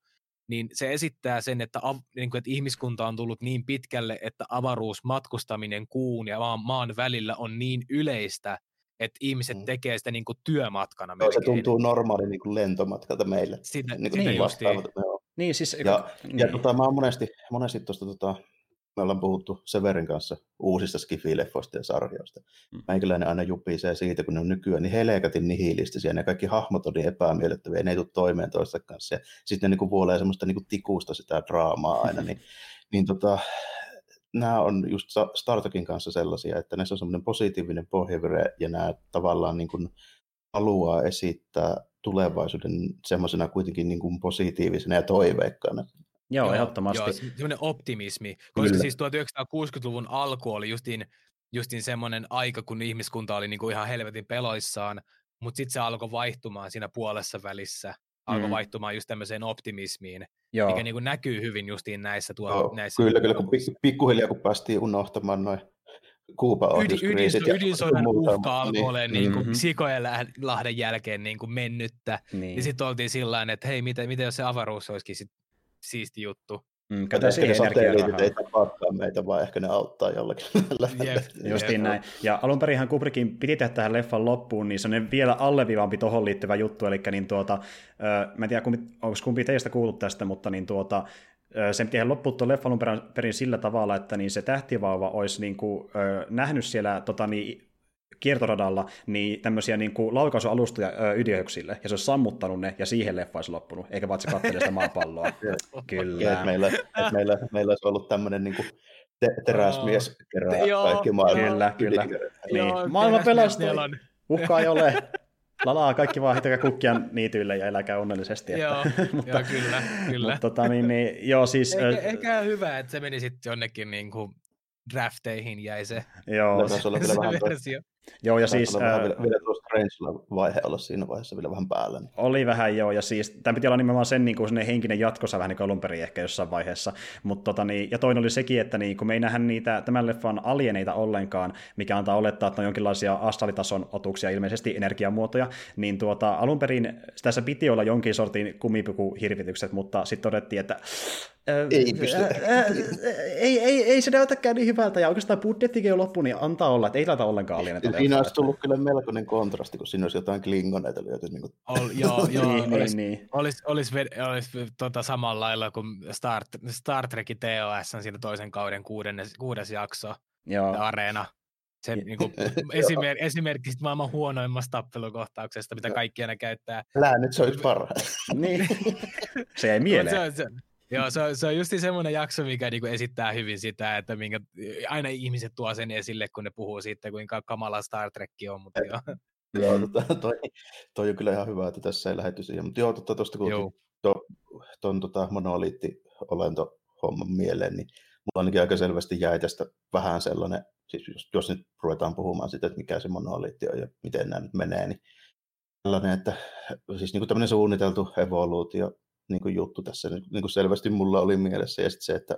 niin se esittää sen, että, av, niin kuin, että ihmiskunta on tullut niin pitkälle, että avaruusmatkustaminen kuun ja maan, maan välillä on niin yleistä, että ihmiset mm. tekee sitä niin kuin työmatkana. Joo, se tuntuu normaali niin kuin lentomatkalta meille. Sitä, niin, kuin niin, niin, siis, ja, niin. ja tota, mä oon monesti, monesti tuosta tota, me ollaan puhuttu Severin kanssa uusista Skifi-leffoista ja sarjoista. Mm. Meikäläinen aina jupisee siitä, kun ne on nykyään niin helekatin nihilistisiä, ne kaikki hahmot on niin epämiellyttäviä, ne ei tule toimeen toista kanssa, ja sitten ne niin vuolee semmoista niin kuin tikusta sitä draamaa aina, niin, niin tota, nämä on just Startokin kanssa sellaisia, että näissä on semmoinen positiivinen pohjavire, ja nämä tavallaan niin kuin haluaa esittää tulevaisuuden semmoisena kuitenkin niin kuin positiivisena ja toiveikkaana. Joo, joo ehdottomasti. Joo, semmoinen optimismi, koska Kyllä. siis 1960-luvun alku oli justiin justin semmoinen aika, kun ihmiskunta oli niinku ihan helvetin peloissaan, mutta sitten se alkoi vaihtumaan siinä puolessa välissä, alkoi mm. vaihtumaan just tämmöiseen optimismiin, Joo. mikä niinku näkyy hyvin justiin näissä tuo, Joo, näissä Kyllä, kyllä, kun pikkuhiljaa kun päästiin unohtamaan noin Kuuba Ydin, ydin, ydinsodan uhka alkoi olla niin kuin mm-hmm. Sikojen lahden jälkeen niin kuin mennyttä. Niin, niin sitten oltiin sillä että hei, mitä, mitä jos se avaruus olisikin sit siisti juttu. Mm, Kato siihen satelliitit ei tapaakaan meitä, vaan ehkä ne auttaa jollakin Jep, Justiin näin. Ja alun perinhan Kubrickin piti tehdä tähän leffan loppuun, niin se on vielä alleviivampi tuohon liittyvä juttu, eli niin tuota, mä en tiedä, onko kumpi teistä kuullut tästä, mutta niin tuota, sen piti loppuun tuon leffan perin sillä tavalla, että niin se tähtivauva olisi niin kuin, ö, nähnyt siellä tota, niin, kiertoradalla niin tämmöisiä niin kuin laukaisualustoja ydinhyksille, ja se olisi sammuttanut ne, ja siihen leffa olisi loppunut, eikä vaan, että se katselee sitä maapalloa. Kyllä. Et meillä, et meillä, meillä olisi ollut tämmöinen niin kuin te- teräsmies kerää kaikki maailman. Kyllä, kyllä. Niin. Maailma pelastuu. Uhkaa ei ole. lalaa kaikki vaan hitäkää kukkia niityille ja eläkää onnellisesti. Että, joo, mutta, joo, kyllä, kyllä. Mutta, tota, niin, niin, joo, siis, ehkä, ehkä hyvä, että se meni sitten jonnekin niin kuin drafteihin jäi se, joo. se, se, se versio. Joo, ja siis... Ää... Vielä, vielä tuo Strange-vaihe olla siinä vaiheessa vielä vähän päällä. Niin. Oli vähän joo, ja siis tämä piti olla nimenomaan sen niin kuin henkinen jatkossa vähän niin kuin alun perin ehkä jossain vaiheessa. Mut, tota, niin, ja toinen oli sekin, että niin, kun me ei nähdä niitä tämän leffan alieneita ollenkaan, mikä antaa olettaa, että ne on jonkinlaisia astralitason otuksia, ilmeisesti energiamuotoja, niin tuota, alun perin tässä piti olla jonkin sortin kumipukuhirvitykset, mutta sitten todettiin, että ei pysty. ei, ei, ei se näytäkään niin hyvältä, ja oikeastaan budjettikin on loppu, niin antaa olla, että ei laita ollenkaan alieneita. Siinä olisi tullut kyllä melkoinen kontrasti, kun siinä olisi jotain klingoneita lyöty. Niin kuin... Ol, joo, joo, niin, olisi, niin, niin. Olisi, olisi, olisi, olisi tota samalla lailla kuin Star, Star Trekin TOS on siinä toisen kauden kuudennes, kuudes jakso, joo. Areena. Se niin kuin, esimer, esimerkiksi maailman huonoimmasta tappelukohtauksesta, mitä kaikki aina käyttää. Älä nyt se olisi parhaat. niin. se ei mieleen. se, se, Joo, se on, se on just semmoinen jakso, mikä niinku esittää hyvin sitä, että minkä, aina ihmiset tuo sen esille, kun ne puhuu siitä, kuinka kamala Star Trek on. Mutta joo. joo, tota, toi, toi, on kyllä ihan hyvä, että tässä ei lähetty siihen. Mutta joo, tuosta tota, kun tuon to, tota, monoliitti-olento homman mieleen, niin mulla ainakin aika selvästi jäi tästä vähän sellainen, siis jos, jos nyt ruvetaan puhumaan siitä, että mikä se monoliitti on ja miten nämä nyt menee, niin sellainen, että siis niin kuin tämmöinen suunniteltu evoluutio niin kuin juttu tässä niin kuin selvästi mulla oli mielessä. Ja sitten se, että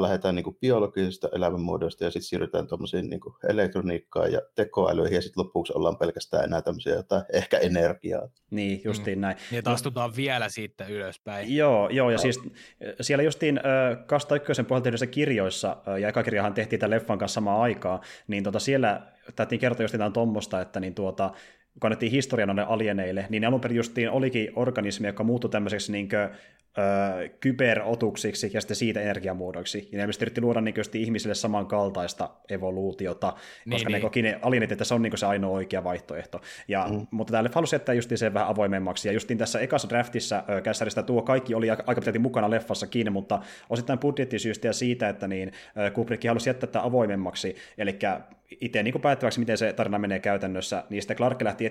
lähdetään niin kuin biologisesta elämänmuodosta ja sitten siirrytään tuommoisiin niin kuin elektroniikkaan ja tekoälyihin ja sitten lopuksi ollaan pelkästään enää tämmöisiä jotain ehkä energiaa. Niin, justiin mm. näin. Ja astutaan vielä siitä ylöspäin. Joo, joo ja siis siellä justiin äh, Kasta Ykkösen pohjalta kirjoissa, äh, ja eka kirjahan tehtiin tämän leffan kanssa samaan aikaan, niin tota siellä täytyy kertoa justiin tuommoista, että niin tuota, kun annettiin historian noille alieneille, niin ne alun perin justiin olikin organismi, joka muuttui tämmöiseksi niin kyberotuksiksi ja sitten siitä energiamuodoiksi. Ja ne yritti luoda niin ihmisille samankaltaista evoluutiota, niin, koska niin. ne koki ne alienet, että se on niin se ainoa oikea vaihtoehto. Ja, mm. Mutta täällä halusi jättää justiin sen vähän avoimemmaksi. Ja justiin tässä ekassa draftissa käsäristä tuo kaikki oli aika, pitkälti mukana leffassa kiinni, mutta osittain budjettisyystä ja siitä, että niin, Kubrick halusi jättää tätä avoimemmaksi. Eli itse niin päättäväksi, miten se tarina menee käytännössä, niin sitten Clark lähti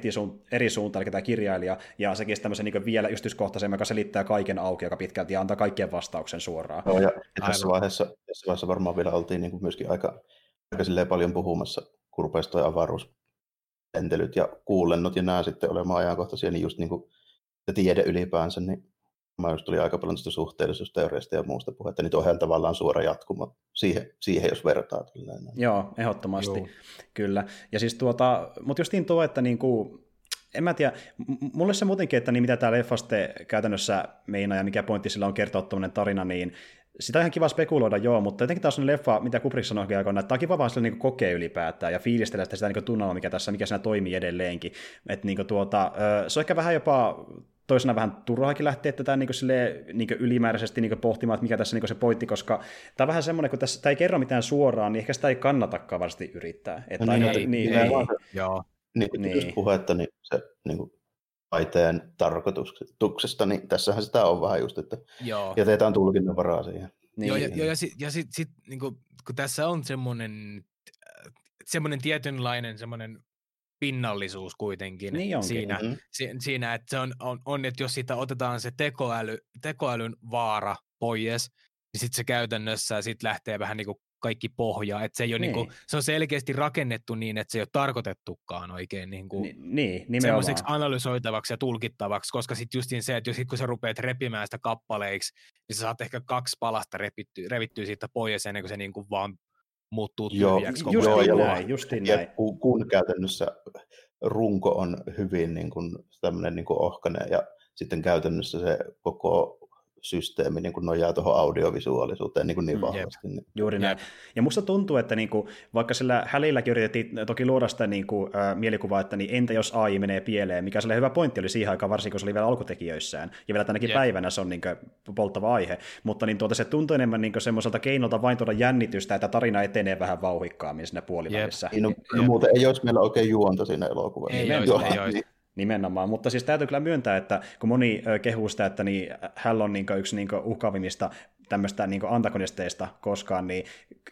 eri suuntaan, eli tämä kirjailija, ja sekin tämmöisen niin vielä yksityiskohtaisemmin, joka selittää kaiken auki aika pitkälti ja antaa kaikkien vastauksen suoraan. Joo, ja tässä vaiheessa, tässä vaiheessa varmaan vielä oltiin niin kuin myöskin aika, aika paljon puhumassa, kun rupesi tuo avaruuslentelyt ja kuulennot ja nämä sitten olemaan ajankohtaisia, niin just niin kuin tiede ylipäänsä, niin Mä just tuli aika paljon tästä suhteellisuusteoriasta ja muusta puhetta, niin tuohon tavallaan suora jatkuma siihen, siihen jos vertaa. Tällainen. Joo, ehdottomasti, Joo. kyllä. Ja siis tuota, mutta justiin tuo, että niinku, en mä tiedä, mulle se muutenkin, että niin mitä tämä leffaste käytännössä meinaa ja mikä pointti sillä on kertoa tuommoinen tarina, niin sitä on ihan kiva spekuloida, joo, mutta jotenkin taas on leffa, mitä Kubrick sanoi aikoina, että tämä on kiva vaan sille niin kokea ylipäätään ja fiilistellä sitä, sitä niin tunnelmaa, mikä tässä, mikä siinä toimii edelleenkin. Että niin tuota, se on ehkä vähän jopa toisena vähän turhaakin lähteä tätä niin sille, niin ylimääräisesti niin pohtimaan, että mikä tässä niin se pointti, koska tämä on vähän semmoinen, kun tässä, tämä ei kerro mitään suoraan, niin ehkä sitä ei kannatakaan varmasti yrittää. Että no, niin, niin, niin, niin, joo. Niin, niin. Just puhetta, niin se niin kuin, taiteen tarkoituksesta, niin tässähän sitä on vähän just, että Joo. jätetään tulkinnan varaa siihen. Niin. Joo, ja, ja, ja sitten ja sit, sit, niin kuin, kun tässä on semmoinen, semmoinen tietynlainen semmoinen pinnallisuus kuitenkin niin siinä, mm-hmm. si, siinä, että se on, on, on, että jos siitä otetaan se tekoäly, tekoälyn vaara pois, niin sitten se käytännössä sit lähtee vähän niin kuin kaikki pohja, että se ei ole niin. Niin. Niinku, se on selkeästi rakennettu niin, että se ei ole tarkoitettukaan oikein niinku, Ni, niin, nimenomaan. semmoiseksi analysoitavaksi ja tulkittavaksi, koska sitten justiin se, että jos, sit kun sä rupeat repimään sitä kappaleiksi, niin sä saat ehkä kaksi palasta repittyä, revittyä siitä pois ennen kuin se niinku vaan muuttuu Joo, tyhjäksi. Just Joo, ja näin, justiin Ja näin. kun, kun käytännössä runko on hyvin niin kuin, tämmöinen niin kuin ohkainen ja sitten käytännössä se koko systeemi niin kuin nojaa tuohon audiovisuaalisuuteen niin, kuin niin Mm, vahvasti. Niin. Juuri näin. Ja musta tuntuu, että niinku, vaikka sillä hälilläkin yritettiin toki luoda sitä niinku, ä, mielikuvaa, että niin entä jos AI menee pieleen, mikä sille hyvä pointti oli siihen aikaan, varsinkin kun se oli vielä alkutekijöissään. Ja vielä tänäkin Jep. päivänä se on niinku polttava aihe. Mutta niin tuota, se tuntuu enemmän niinku semmoiselta keinolta vain tuoda jännitystä, että tarina etenee vähän vauhikkaammin siinä puolivälissä. Niin, no, Jep. no, muuten ei olisi meillä oikein juonta siinä elokuvassa. Ei Joo, olisi, ei olisi. niin, Nimenomaan, mutta siis täytyy kyllä myöntää, että kun moni kehuu sitä, että niin, hän on niin yksi niin uhkaavimmista tämmöistä niin antagonisteista koskaan, niin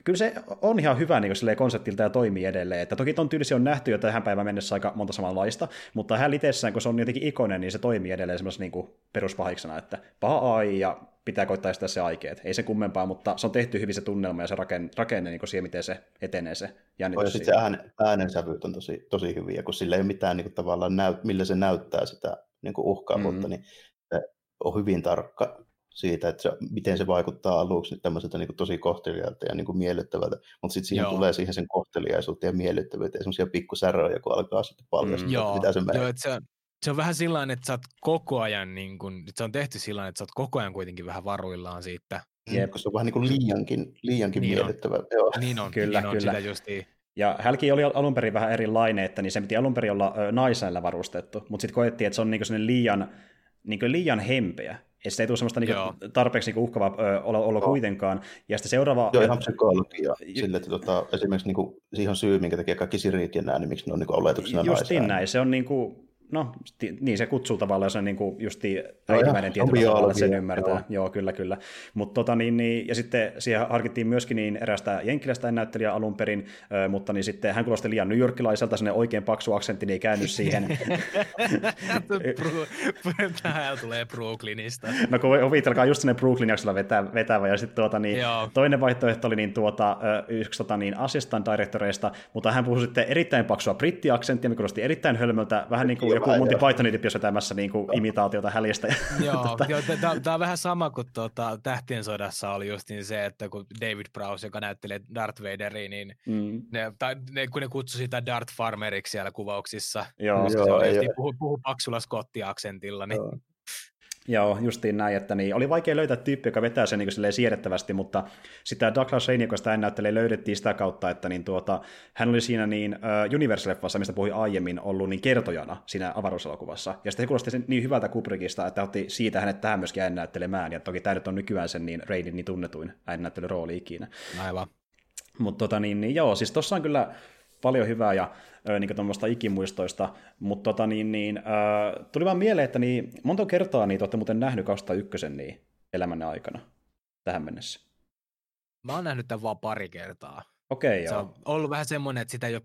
kyllä se on ihan hyvä niin silleen konseptilta ja toimii edelleen. Että toki ton tyylisiä on nähty jo tähän päivään mennessä aika monta samanlaista, mutta hän itsessään, kun se on jotenkin ikonen, niin se toimii edelleen semmoisena niin peruspahiksena, että paha AI ja pitää koittaa estää se aikeet. Ei se kummempaa, mutta se on tehty hyvin se tunnelma ja se rakenne, rakenne niin siihen, miten se etenee se jännitys. sitten se äänen, äänensävyt on tosi, tosi hyviä, kun sillä ei ole mitään niin kuin, tavallaan, näyt, millä se näyttää sitä niin kuin uhkaavuutta, Mm. niin se on hyvin tarkka siitä, että se, miten se vaikuttaa aluksi niin tämmöiseltä niin kuin, tosi kohtelijalta ja niin kuin, miellyttävältä, mutta sitten siihen Joo. tulee siihen sen kohteliaisuutta ja miellyttävyyttä ja semmoisia pikkusäröjä, kun alkaa sitten paljastaa, Mm. mm. Joo, mitä se joo menee. että se, on, se on vähän sillä että sä oot koko ajan, niin kun, se on tehty sillä että sä oot koko ajan kuitenkin vähän varuillaan siitä. Jep. Koska se on vähän niin kuin liiankin, liiankin Niin on. miellyttävä. Joo. Niin on, Kyllä, niin on kyllä. sitä justiin. Ja hälki oli alun perin vähän erilainen, että niin se piti alun perin olla ö, naisäällä varustettu, mutta sitten koettiin, että se on niinku sellainen liian, niinku liian hempeä. Ja sitä ei tule semmoista niinku tarpeeksi niinku uhkavaa ö, olo, olo Joo. kuitenkaan. Ja sitten seuraava... Joo, ihan psykologia. Sille, että tota, esimerkiksi niin kuin, siihen on syy, minkä takia kaikki sirit ja nämä, niin miksi ne on niin oletuksena Justiin näin, se on niinku, no niin se kutsuu tavallaan, se on niinku justi ihan, äitimäinen tietyllä tavalla, että sen ymmärtää. Joo. joo. kyllä, kyllä. Mutta tota, niin, niin, ja sitten siihen harkittiin myöskin niin erästä jenkkiläistä näyttelijää alun perin, mutta niin sitten hän kuulosti liian newyorkilaiselta, sinne oikein paksu aksentti, niin ei käynyt siihen. Tähän tulee Brooklynista. No kun ovitelkaa just sinne Brooklyn jaksolla vetää, vetävä, ja sitten tuota, niin, Joo. toinen vaihtoehto oli niin, tuota, yksi tota, niin, assistant directoreista, mutta hän puhui sitten erittäin paksua brittiaksenttia, mikä kuulosti erittäin hölmöltä, vähän niin kuin joku Monty. Pythonin tyyppi, vetämässä niin kuin imitaatiota häljestä. Joo, Tota, tämä on vähän sama kuin tuota, Tähtien sodassa oli just niin se, että kun David Prowse, joka näyttelee Darth Vaderia, niin mm, ne, tai ne, kun ne kutsui sitä Darth Farmeriksi siellä kuvauksissa, joo, koska Joo, se oli puhu, puhu paksulla skottiaksentilla, niin Joo. Joo, justiin näin, että niin, oli vaikea löytää tyyppi, joka vetää sen niin kuin siedettävästi, mutta sitä Douglas Rainey, joka sitä näyttelee, löydettiin sitä kautta, että niin, tuota, hän oli siinä niin, uh, Universe-leffassa, mistä puhuin aiemmin, ollut niin kertojana siinä avaruuselokuvassa. Ja sitten se kuulosti sen niin hyvältä Kubrickista, että otti siitä hänet tähän myöskin äännäyttelemään, ja toki tämä nyt on nykyään sen niin Rainin niin tunnetuin äännäyttelyrooli ikinä. aivan. Mutta tota, niin, niin, joo, siis tuossa on kyllä paljon hyvää ja niin tuommoista ikimuistoista, mutta tota, niin, niin, ö, tuli vaan mieleen, että niin, monta kertaa niitä olette muuten nähnyt 2001 niin elämänne aikana tähän mennessä. Mä oon nähnyt tämän vaan pari kertaa. Okei, Se joo. on ollut vähän semmoinen, että sitä ei ole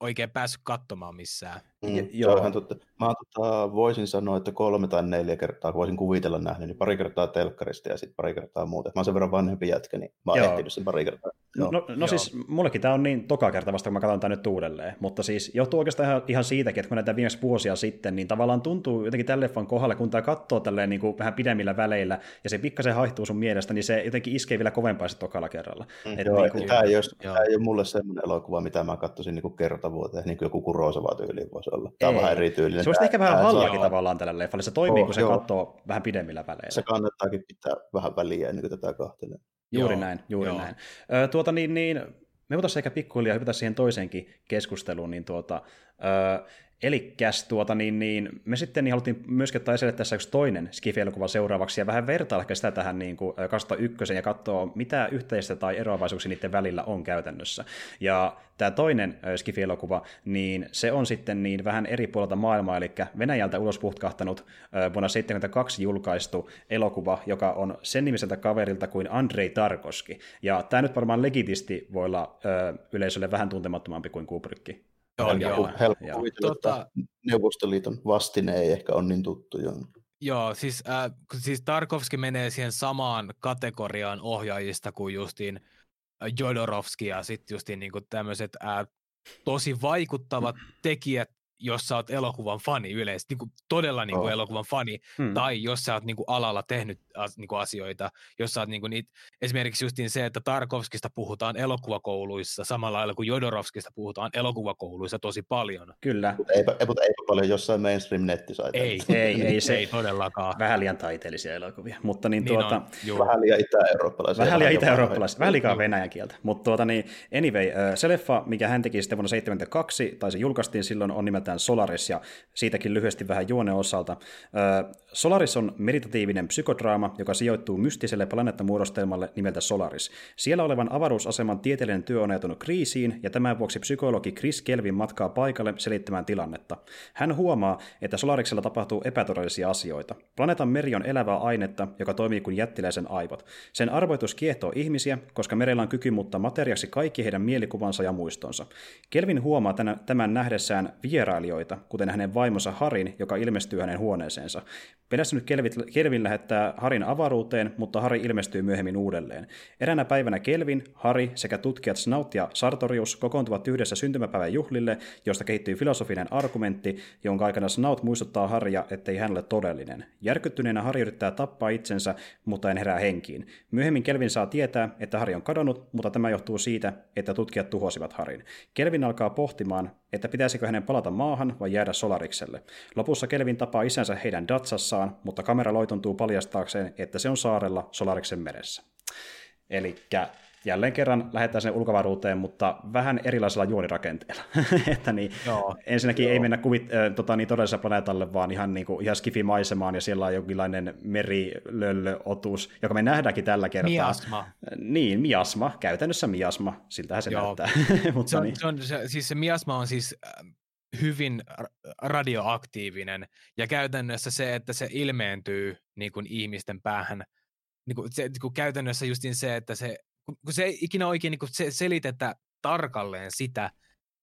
oikein päässyt katsomaan missään. Mm, Ja- se joo. on ihan totta. Mä tota, voisin sanoa, että kolme tai neljä kertaa, kun voisin kuvitella nähnyt, niin pari kertaa telkkarista ja sitten pari kertaa muuta. Mä oon sen verran vanhempi jätkä, niin mä oon ehtinyt sen pari kertaa. No, Joo. no, no Joo. siis mullekin tämä on niin toka kerta vasta, kun mä katson tämän nyt uudelleen. Mutta siis johtuu oikeastaan ihan, ihan siitäkin, että kun näitä viimeksi vuosia sitten, niin tavallaan tuntuu jotenkin tälle leffan kohdalla, kun tämä katsoo tälleen niin kuin vähän pidemmillä väleillä, ja se pikkasen haihtuu sun mielestä, niin se jotenkin iskee vielä kovempaa sitten tokalla kerralla. Mm, Et Joo, niinku- niin tämä, ei ole, tämä ei ole mulle semmoinen elokuva, mitä mä katsoisin niin kertavuoteen, niin kuin joku Kurosava tyyli voisi olla. Tämä on Ei. vähän erityylinen. Se olisi ehkä vähän hallakin tavallaan tällä leffalle. Se toimii, Joo, kun se joo. katsoo vähän pidemmillä väleillä. Se kannattaakin pitää vähän väliä ennen kuin tätä kahtelee. Juuri Joo, näin, juuri joo. näin. Ö, tuota niin, niin, me voitaisiin ehkä pikkuhiljaa hypätä siihen toiseenkin keskusteluun, niin tuota, ö, Elikkäs tuota, niin, niin, me sitten niin haluttiin myöskin ottaa esille tässä yksi toinen Skifi-elokuva seuraavaksi ja vähän vertailla sitä tähän niin kuin 2001 ja katsoa, mitä yhteistä tai eroavaisuuksia niiden välillä on käytännössä. Ja tämä toinen Skifi-elokuva, niin se on sitten niin vähän eri puolelta maailmaa, eli Venäjältä ulos puhtkahtanut vuonna 1972 julkaistu elokuva, joka on sen nimiseltä kaverilta kuin Andrei Tarkoski. Ja tämä nyt varmaan legitisti voi olla yleisölle vähän tuntemattomampi kuin Kubrick. Joo, helppo, joo. helppo joo. kuvitella, Tota- Neuvostoliiton vastine ei ehkä ole niin tuttu. Joo. Joo, siis, äh, siis Tarkovski menee siihen samaan kategoriaan ohjaajista kuin justiin Jodorowsky ja sitten just niin tämmöiset tosi vaikuttavat tekijät jos sä oot elokuvan fani yleisesti, niin kuin todella niin kuin oh. elokuvan fani, hmm. tai jos sä oot niin kuin alalla tehnyt niin kuin asioita, jos sä oot niin kuin niitä, esimerkiksi justiin se, että Tarkovskista puhutaan elokuvakouluissa samalla lailla kuin Jodorovskista puhutaan elokuvakouluissa tosi paljon. Kyllä. Mutta eipä, eipä, eipä paljon jossain mainstream nettisaiteilla. Ei, ei, ei, se ei todellakaan. Vähän liian taiteellisia elokuvia, mutta niin, niin tuota... On, vähän liian itä-eurooppalaisia. Vähän liian itä-eurooppalaisia, vähän liikaa venäjän kieltä. Mutta tuota niin, anyway, se leffa, mikä hän teki sitten vuonna 1972, tai se julkaistiin silloin, on nimeltään Solaris, ja siitäkin lyhyesti vähän juonen osalta. Solaris on meditatiivinen psykodraama, joka sijoittuu mystiselle planeettamuodostelmalle nimeltä Solaris. Siellä olevan avaruusaseman tieteellinen työ on ajatunut kriisiin, ja tämän vuoksi psykologi Chris Kelvin matkaa paikalle selittämään tilannetta. Hän huomaa, että Solariksella tapahtuu epätodellisia asioita. Planeetan meri on elävää ainetta, joka toimii kuin jättiläisen aivot. Sen arvoitus kiehtoo ihmisiä, koska merellä on kyky muuttaa materiaksi kaikki heidän mielikuvansa ja muistonsa. Kelvin huomaa tämän nähdessään vierailijoita, kuten hänen vaimonsa Harin, joka ilmestyy hänen huoneeseensa. Pelästynyt Kelvin lähettää Harin avaruuteen, mutta Hari ilmestyy myöhemmin uudelleen. Eräänä päivänä Kelvin, Hari sekä tutkijat Snaut ja Sartorius kokoontuvat yhdessä syntymäpäivän juhlille, josta kehittyy filosofinen argumentti, jonka aikana Snaut muistuttaa Haria, ettei hän ole todellinen. Järkyttyneenä Hari yrittää tappaa itsensä, mutta en herää henkiin. Myöhemmin Kelvin saa tietää, että Hari on kadonnut, mutta tämä johtuu siitä, että tutkijat tuhosivat Harin. Kelvin alkaa pohtimaan, että pitäisikö hänen palata maahan vai jäädä Solarikselle. Lopussa Kelvin tapaa isänsä heidän Datsassaan, mutta kamera loitontuu paljastaakseen, että se on saarella Solariksen meressä. Eli jälleen kerran lähdetään sen ulkovaruuteen, mutta vähän erilaisella juonirakenteella. että niin, Joo. ensinnäkin Joo. ei mennä kuvit, äh, tota, niin todelliselle planeetalle, vaan ihan, niin kuin, ihan skifimaisemaan, ja siellä on jonkinlainen merilöllöotus, joka me nähdäänkin tällä kertaa. Miasma. Niin, miasma, käytännössä miasma, siltähän se Joo. näyttää. mutta se, on, niin. se, on, se, siis se miasma on siis hyvin radioaktiivinen, ja käytännössä se, että se ilmeentyy niin kuin ihmisten päähän, niin kuin se, niin kuin käytännössä justin se, että se kun se ei ikinä oikein niin se, selitetä tarkalleen sitä,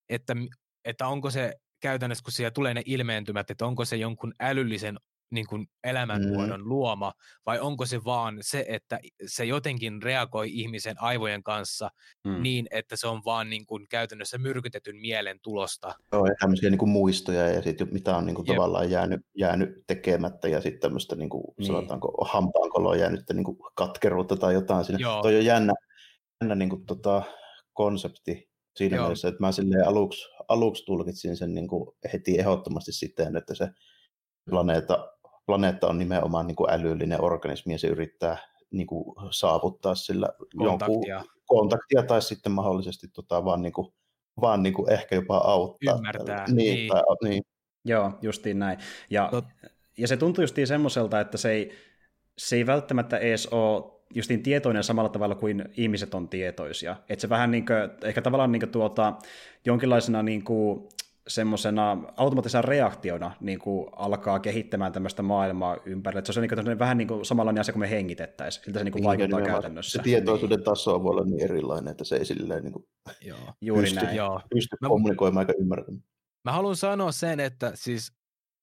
että, että onko se käytännössä, kun siellä tulee ne ilmeentymät, että onko se jonkun älyllisen niin kuin elämänmuodon mm. luoma, vai onko se vaan se, että se jotenkin reagoi ihmisen aivojen kanssa mm. niin, että se on vaan niin kuin käytännössä myrkytetyn mielen tulosta. Joo, ja tämmöisiä niin kuin muistoja ja sitten mitä on niin kuin tavallaan jäänyt, jäänyt tekemättä ja sitten tämmöistä niin kuin, niin. sanotaanko hampaankoloa jäänyt niin kuin katkeruutta tai jotain siinä. Joo. Toi on jännä, jännä niin kuin, tota, konsepti siinä Joo. mielessä, että mä silleen aluksi, aluksi tulkitsin sen niin kuin heti ehdottomasti siten, että se planeetta, planeetta on nimenomaan niin kuin älyllinen organismi ja se yrittää niin kuin, saavuttaa sillä kontaktia. jonkun kontaktia tai sitten mahdollisesti tota, vaan, niin kuin, vaan niin kuin ehkä jopa auttaa. Ymmärtää. Niin, niin. Tai, niin. Joo, justiin näin. Ja, Tot... ja se tuntui justiin semmoiselta, että se ei, se ei välttämättä edes ole justiin tietoinen samalla tavalla kuin ihmiset on tietoisia. Että se vähän niin kuin, ehkä tavallaan niin kuin tuota, jonkinlaisena niin kuin, semmoisena automaattisena reaktiona niin kuin alkaa kehittämään tämmöistä maailmaa ympärillä. Että se on niin kuin vähän niin kuin samanlainen asia kuin me hengitettäisiin. Siltä se niin kuin niin, vaikuttaa käytännössä. Se tietoisuuden niin. taso voi olla niin erilainen, että se ei silleen niin kuin Joo. Juuri pysty, näin. Joo. pysty mä, kommunikoimaan eikä ymmärtämään. Mä haluan sanoa sen, että siis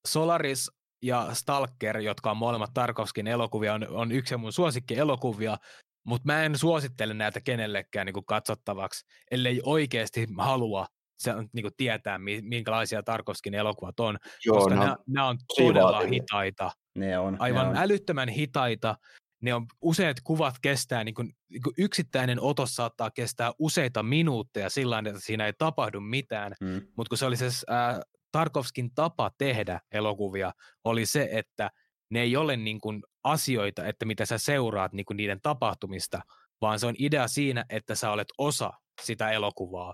Solaris ja Stalker, jotka on molemmat Tarkovskin elokuvia, on, on yksi mun suosikki-elokuvia, mutta mä en suosittele näitä kenellekään niin kuin katsottavaksi, ellei oikeasti halua se, niin kuin tietää, minkälaisia Tarkovskin elokuvat on, Joo, koska no, nämä, nämä on todella hitaita. Ne on. Aivan ne on. älyttömän hitaita. Ne on, useat kuvat kestää, niin kuin, niin kuin yksittäinen otos saattaa kestää useita minuutteja sillä että siinä ei tapahdu mitään, mm. mutta kun se oli se äh, Tarkovskin tapa tehdä elokuvia oli se, että ne ei ole niin kuin asioita, että mitä sä seuraat niin kuin niiden tapahtumista, vaan se on idea siinä, että sä olet osa sitä elokuvaa.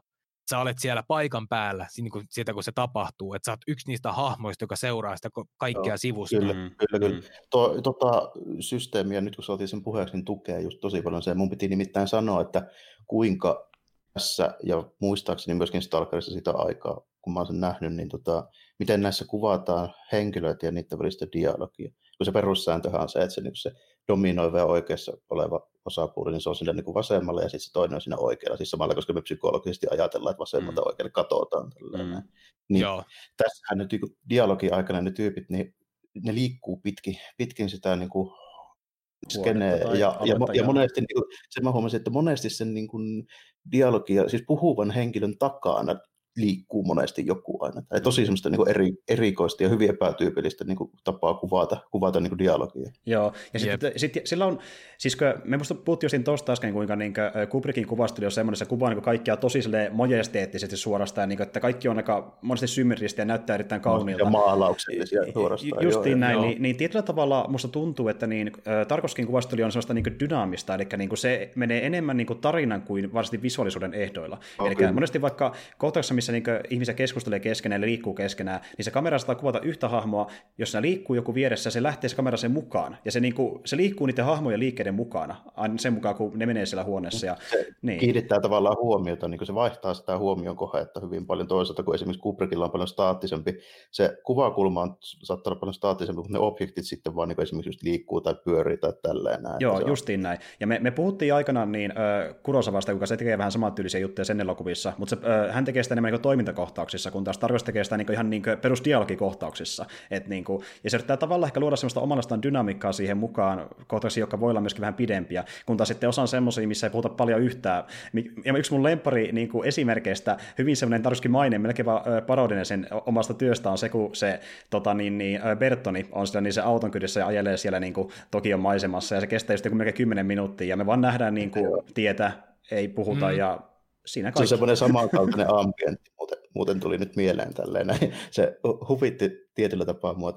Sä olet siellä paikan päällä niin kuin siitä, kun se tapahtuu. Että sä oot yksi niistä hahmoista, joka seuraa sitä kaikkea Joo, sivusta. Kyllä, mm. kyllä. kyllä. Mm. Tuo, tota, systeemiä, nyt kun saatiin sen puheeksi, niin tukee just tosi paljon se. Mun piti nimittäin sanoa, että kuinka tässä, ja muistaakseni myöskin Stalkerissa sitä aikaa, kun mä oon sen nähnyt, niin tota, miten näissä kuvataan henkilöitä ja niiden välistä dialogia. Kun se perussääntöhän on se, että se, niin se dominoiva ja oikeassa oleva osapuoli, niin se on sillä niin kuin vasemmalla ja sitten se toinen on siinä oikealla. Siis samalla, koska me psykologisesti ajatellaan, että vasemmalta mm. oikealle katsotaan. Mm. Niin Joo. tässähän nyt niin dialogin aikana ne tyypit, niin ne liikkuu pitkin, pitkin sitä niin kuin skene. Ja, ja, ja, ja, monesti, niin kuin, se mä huomasin, että monesti sen niin kuin, dialogia, siis puhuvan henkilön takana liikkuu monesti joku aina. Tai tosi semmoista niin eri, erikoista ja hyvin epätyypillistä niin tapaa kuvata, kuvata niin kuin dialogia. Joo, ja sitten yep. sit, sillä on, siis kun me musta puhuttiin jo tuosta äsken, kuinka niin kuin Kubrickin kuvastelu on semmoinen, se kuvaa niin kaikkia tosi majesteettisesti suorastaan, niin kuin, että kaikki on aika monesti symmetristä ja näyttää erittäin kauniilta. Ja maalauksellisia suorastaan. Justiin joo, näin, joo. Niin, niin tietyllä tavalla musta tuntuu, että niin, Tarkovskin kuvastelu on semmoista niin dynaamista, eli niin se menee enemmän niin kuin tarinan kuin varsinaisesti visuaalisuuden ehdoilla. Okay. Eli monesti vaikka kohtauksessa, missä niin ihmisiä keskustelee keskenään ja liikkuu keskenään, niin se kamera saa kuvata yhtä hahmoa, jos se liikkuu joku vieressä, se lähtee se kamera sen mukaan. Ja se, niin kuin, se liikkuu niiden hahmojen liikkeiden mukana, aina sen mukaan, kun ne menee siellä huoneessa. Ja, se niin. kiinnittää tavallaan huomiota, niin kuin se vaihtaa sitä huomion kohdetta hyvin paljon toisaalta, kun esimerkiksi Kubrickilla on paljon staattisempi. Se kuvakulma on saattaa olla paljon staattisempi, mutta ne objektit sitten vaan niin esimerkiksi just liikkuu tai pyörii tai tälleen näin. Joo, justiin näin. Ja me, me puhuttiin aikanaan niin äh, Kurosavasta, kuka se tekee vähän samantyylisiä juttuja sen elokuvissa, mutta se, äh, hän tekee sitä enemmän niin toimintakohtauksissa, kun taas Tarkoitus tekee sitä niin ihan niin perusdialogikohtauksissa. Et niin kuin, ja se yrittää tavallaan ehkä luoda sellaista omanlaistaan dynamiikkaa siihen mukaan, kohtauksia, jotka voi olla myöskin vähän pidempiä, kun taas sitten osaan semmoisia, missä ei puhuta paljon yhtään. Ja yksi mun lempari niin kuin esimerkkeistä, hyvin semmoinen Tarkovskin maine, melkein vaan parodinen sen omasta työstä on se, kun se tota, niin, niin, Bertoni on siellä niin se auton kydissä ja ajelee siellä niin kuin, Tokion maisemassa, ja se kestää just melkein 10 minuuttia, ja me vaan nähdään niin kuin, tietä, ei puhuta, mm. ja siinä kaikki. Se on semmoinen samankaltainen ambientti, muuten, muuten tuli nyt mieleen tälleen. Näin. Se huvitti tietyllä tapaa mua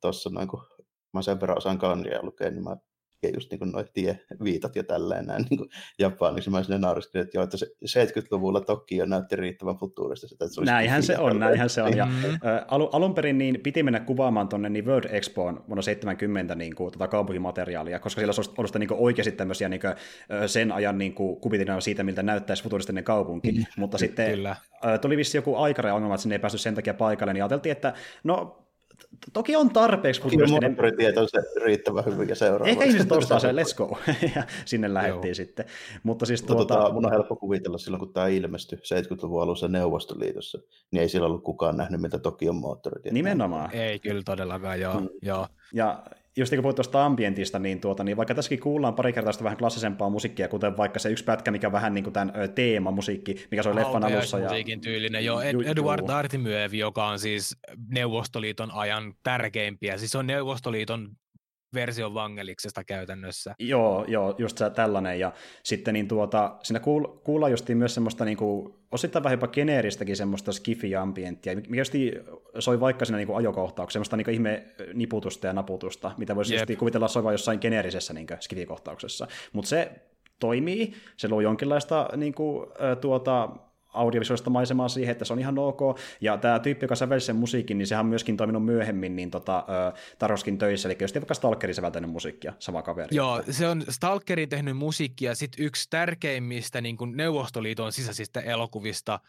tuossa, noin, kun mä sen verran osaan kanria lukea, niin mä ja just niin kuin tie viitat ja tälleen näin niin japaniksi. Mä sinne nauriskelin, että, joo, että se 70-luvulla Tokio näytti riittävän futuurista. Sitä, että se näinhän se on, näinhän se on. Ja, ä, alu, alun perin niin piti mennä kuvaamaan tuonne niin World Expoon vuonna 70 niin kuin, tota kaupunkimateriaalia, koska siellä olisi ollut niin kuin, oikeasti tämmöisiä niin kuin, sen ajan niin kuin, kuvitelmia siitä, miltä näyttäisi futuristinen kaupunki. Mm, Mutta sitten Kyllä. tuli vissi joku aikaraja-ongelma, että sinne ei päässyt sen takia paikalle, niin ajateltiin, että no toki on tarpeeksi futuristinen. Toki on se riittävän hyvin ja seuraava. Ehkä ihmiset ostaa sen, let's go. ja sinne lähdettiin sitten. Mutta siis tuota... tuota... mun on helppo kuvitella silloin, kun tämä ilmestyi 70-luvun alussa Neuvostoliitossa, niin ei sillä ollut kukaan nähnyt, miltä Tokion moottorit. Nimenomaan. Ei kyllä todellakaan, joo. Hmm. joo. Ja just niin kuin puhuit tuosta ambientista, niin, tuota, niin vaikka tässäkin kuullaan pari kertaa sitä vähän klassisempaa musiikkia, kuten vaikka se yksi pätkä, mikä on vähän niin kuin tämän teema musiikki, mikä se oli leffan alussa. Ja... musiikin tyylinen, joo. Ed- Eduard Artimyev, joka on siis Neuvostoliiton ajan tärkeimpiä, siis on Neuvostoliiton version Vangeliksesta käytännössä. Joo, joo, just se tällainen. Ja sitten niin tuota, siinä kuul, kuullaan justiin myös semmoista niin kuin, osittain vähän jopa geneeristäkin semmoista skifi-ambienttia, mikä just soi vaikka siinä niin kuin ajokohtauksessa, semmoista niin kuin ihme niputusta ja naputusta, mitä voisi just kuvitella soiva jossain geneerisessä niin skifi-kohtauksessa. Mutta se toimii, se luo jonkinlaista niin kuin, tuota, audiovisuaalista maisemaa siihen, että se on ihan ok. Ja tämä tyyppi, joka sävelsi sen musiikin, niin sehän on myöskin toiminut myöhemmin niin tota, Taroskin töissä, eli jos vaikka Stalkerin säveltänyt musiikkia, sama kaveri. Joo, se on Stalkerin tehnyt musiikkia, sitten yksi tärkeimmistä niin kuin Neuvostoliiton sisäisistä elokuvista,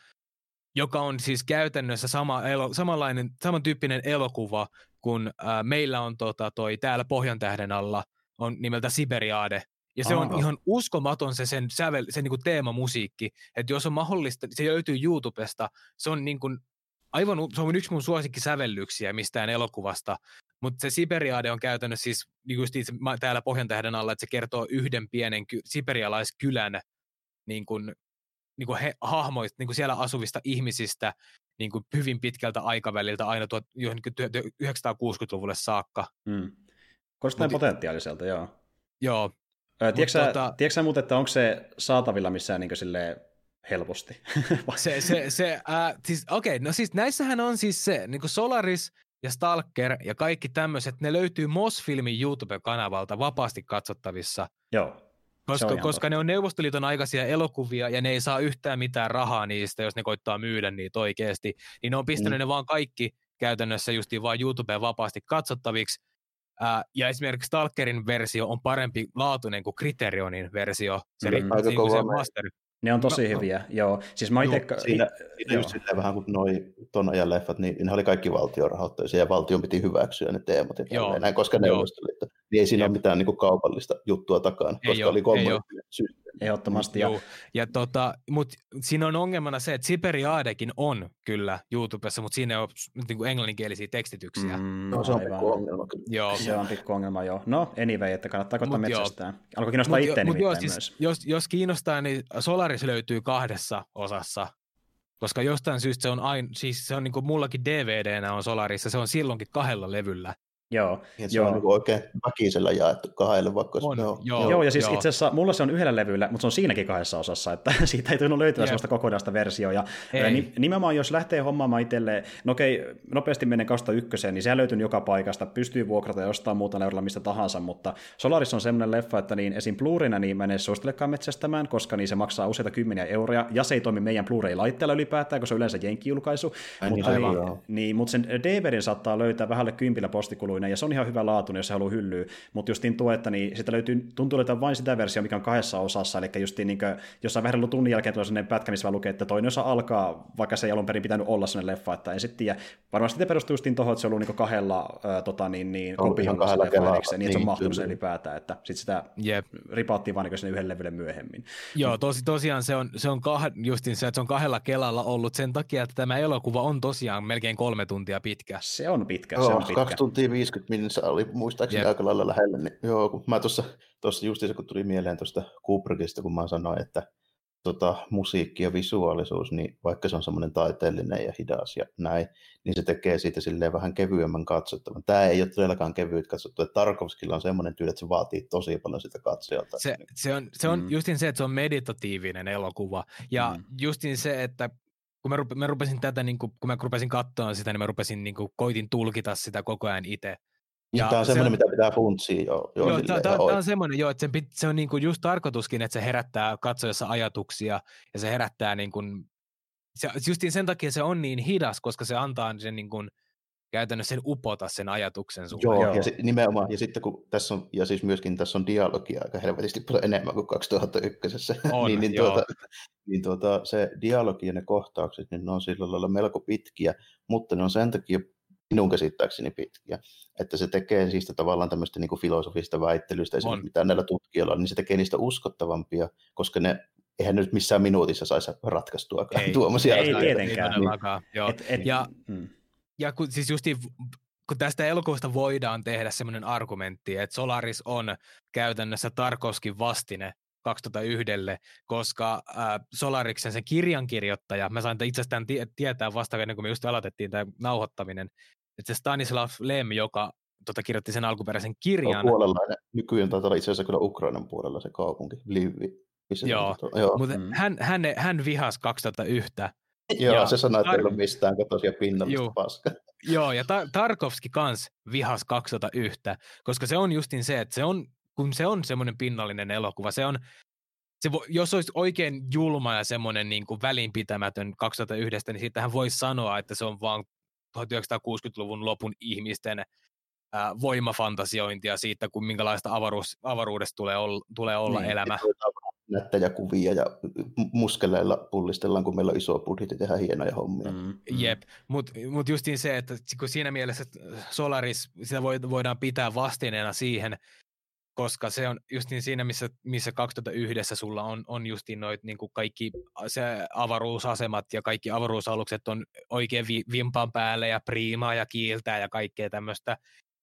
joka on siis käytännössä sama elo, samanlainen, samantyyppinen elokuva kuin äh, meillä on tota, toi täällä Pohjantähden alla, on nimeltä Siberiade, ja se Aha. on ihan uskomaton se sen, sävel, sen niin kuin teemamusiikki, että jos on mahdollista, se löytyy YouTubesta, se on niin kuin aivan, se on yksi mun suosikkisävellyksiä mistään elokuvasta, mutta se Siberiade on käytännössä siis niin just itse, täällä Pohjantähden alla, että se kertoo yhden pienen ky, siberialaiskylän niin kuin, niin kuin he, hahmoista, niin kuin siellä asuvista ihmisistä niin kuin hyvin pitkältä aikaväliltä aina tuot, 1960-luvulle saakka. Mm. Kuulostaa potentiaaliselta, joo. Joo, Tiedätkö, tota, tiedätkö muuten, että onko se saatavilla missään niin silleen helposti? se, se, se äh, siis, okei, okay, no siis näissähän on siis se, niin kuin Solaris ja Stalker ja kaikki tämmöiset, ne löytyy Mosfilmin YouTube-kanavalta vapaasti katsottavissa. Joo. Koska, koska ne on Neuvostoliiton aikaisia elokuvia ja ne ei saa yhtään mitään rahaa niistä, jos ne koittaa myydä niitä oikeasti, niin ne on pistänyt mm. ne vaan kaikki käytännössä justiin vaan YouTubeen vapaasti katsottaviksi, Ää, ja esimerkiksi Stalkerin versio on parempi laatuinen kuin Criterionin versio. Se, mm. Aika niin se master. Ne on tosi no, hyviä, joo. Siis mä ite... Siinä, siinä just silleen vähän kuin noi ton ajan leffat, niin ne oli kaikki valtiorahoitteisia ja valtion piti hyväksyä ne teemat ja joo, näin, koska Neuvostoliitto. Niin ei siinä Jep. ole mitään niin kuin kaupallista juttua takana, koska ei oli kommunistinen systeemi. Ehdottomasti. Ja, ja tota, mut siinä on ongelmana se, että Siperiadekin on kyllä YouTubessa, mutta siinä on niin kuin englanninkielisiä tekstityksiä. Mm, no, se on pikku ongelma kyllä. Joo. Se on pikku ongelma, joo. No, anyway, että kannattaa koittaa metsästään. Alkoi kiinnostaa itse nimittäin joo, siis, myös. Jos, jos kiinnostaa, niin Solaris löytyy kahdessa osassa koska jostain syystä se on aina, siis se on niin kuin mullakin DVDnä on Solarissa, se on silloinkin kahdella levyllä. Joo. Ja se joo. on niin oikein väkisellä jaettu kahdelle, vaikka on, joo. Joo, joo, ja siis joo. itse asiassa mulla se on yhdellä levyllä, mutta se on siinäkin kahdessa osassa, että siitä ei tunnu löytyä sellaista kokonaista versiota. Ja ei. nimenomaan jos lähtee hommaamaan itselleen, no okei, nopeasti menen kausta ykköseen, niin se löytyy joka paikasta, pystyy vuokrata jostain muuta eurolla mistä tahansa, mutta Solaris on semmoinen leffa, että niin esim. Blu-rayna niin mä en edes suosittelekaan metsästämään, koska niin se maksaa useita kymmeniä euroja, ja se ei toimi meidän Blu-ray-laitteella ylipäätään, koska se on yleensä jenkki-julkaisu. Mutta, niin, niin, mutta sen DVDn saattaa löytää vähälle kympillä postikuluina laatuinen, ja se on ihan hyvä laatuinen, jos se haluaa hyllyä, mutta justiin tuo, että niin sitä löytyy, tuntuu löytää vain sitä versiota, mikä on kahdessa osassa, eli justiin niin kuin, jossain vähän tunnin jälkeen tulee sellainen pätkä, missä lukee, että toinen osa alkaa, vaikka se ei alun perin pitänyt olla sellainen leffa, että en sitten tiedä. Varmasti te perustuu justiin tuohon, että se on ollut niin kahdella äh, tota, niin, niin, kopioon kahdella kelaa, niin, niin, että se on mahtunut se ylipäätään, että sitten sitä yep. ripauttiin vain niin sinne yhden levylle myöhemmin. Joo, tosi, tosiaan se on, se on kah, justiin se, että se on kahdella kelalla ollut sen takia, että tämä elokuva on tosiaan melkein kolme tuntia pitkä. Se on pitkä, Joo, se on pitkä. Kaksi tuntia 50 minuuttia oli muistaakseni yep. aika lailla lähellä. Niin, joo, kun mä tuossa, tuossa justiinsa kun tuli mieleen tuosta Kubrickista, kun mä sanoin, että tota, musiikki ja visuaalisuus, niin vaikka se on semmoinen taiteellinen ja hidas ja näin, niin se tekee siitä silleen vähän kevyemmän katsottavan. Tämä ei ole todellakaan kevyt katsottu, että Tarkovskilla on semmoinen tyyli, että se vaatii tosi paljon sitä katsojalta. Se, se on, se on mm. justin se, että se on meditatiivinen elokuva, ja mm. justin se, että kun mä, rupe, mä rupesin tätä, niin kun, kun mä rupesin katsoa sitä, niin mä rupesin, niin kuin, koitin tulkita sitä koko ajan itse. Ja tämä on semmoinen, mitä pitää funtsia jo. jo joo, tämä, tämä, on semmoinen, joo, että sen, se on niin kuin just tarkoituskin, että se herättää katsojassa ajatuksia ja se herättää niin kuin, se, justiin sen takia se on niin hidas, koska se antaa sen niin kuin, käytännössä sen upota sen ajatuksen sulle. Joo, joo. ja si- nimenomaan, ja sitten kun tässä on, ja siis myöskin tässä on dialogia aika helvetisti paljon enemmän kuin 2001. On, niin, niin, tuota, niin tuota, se dialogi ja ne kohtaukset, niin ne on sillä lailla melko pitkiä, mutta ne on sen takia minun käsittääkseni pitkiä. Että se tekee siitä tavallaan tämmöistä niin filosofista väittelystä, esimerkiksi mitä näillä tutkijoilla on, niin se tekee niistä uskottavampia, koska ne eihän nyt missään minuutissa saisi ratkaistua ei, tuommoisia ei, asioita. Tietenkään. Ei todellakaan, niin. joo. Et, et, ja, mm. Ja kun, siis justiin, kun tästä elokuvasta voidaan tehdä semmoinen argumentti, että Solaris on käytännössä Tarkovskin vastine 2001, koska äh, Solariksen se kirjankirjoittaja, mä sain itsestään tietää vasta ennen kuin me just aloitettiin tämä nauhoittaminen, että se Stanislav Lem, joka tota, kirjoitti sen alkuperäisen kirjan. Puolella, nykyään taitaa olla itse asiassa kyllä Ukrainan puolella se kaupunki, Livi. Joo, joo. mutta mm. hän, hän, hän vihasi 2001. Joo, ja se sanoi, että Tar- ei ole mistään kotoisia pinnallista paskaa. Joo, ja Tar- Tarkovski kans vihas 2001, koska se on justin se, että se on, kun se on semmoinen pinnallinen elokuva, se on, se vo, jos olisi oikein julma ja semmoinen niin kuin välinpitämätön 2001, niin siitähän voisi sanoa, että se on vaan 1960-luvun lopun ihmisten ää, voimafantasiointia siitä, kun minkälaista avaruus, avaruudesta tulee olla, tulee olla niin, elämä. Nättejä kuvia ja muskeleilla pullistellaan, kun meillä on iso budjetti tehdä hienoja hommia. Mm. mm. Jep, mutta mut justiin se, että kun siinä mielessä Solaris, sitä voidaan pitää vastineena siihen, koska se on just niin siinä, missä, missä 2001 sulla on, on justiin noit niin kuin kaikki se avaruusasemat ja kaikki avaruusalukset on oikein vi, vimpan päälle ja priimaa ja kiiltää ja kaikkea tämmöistä,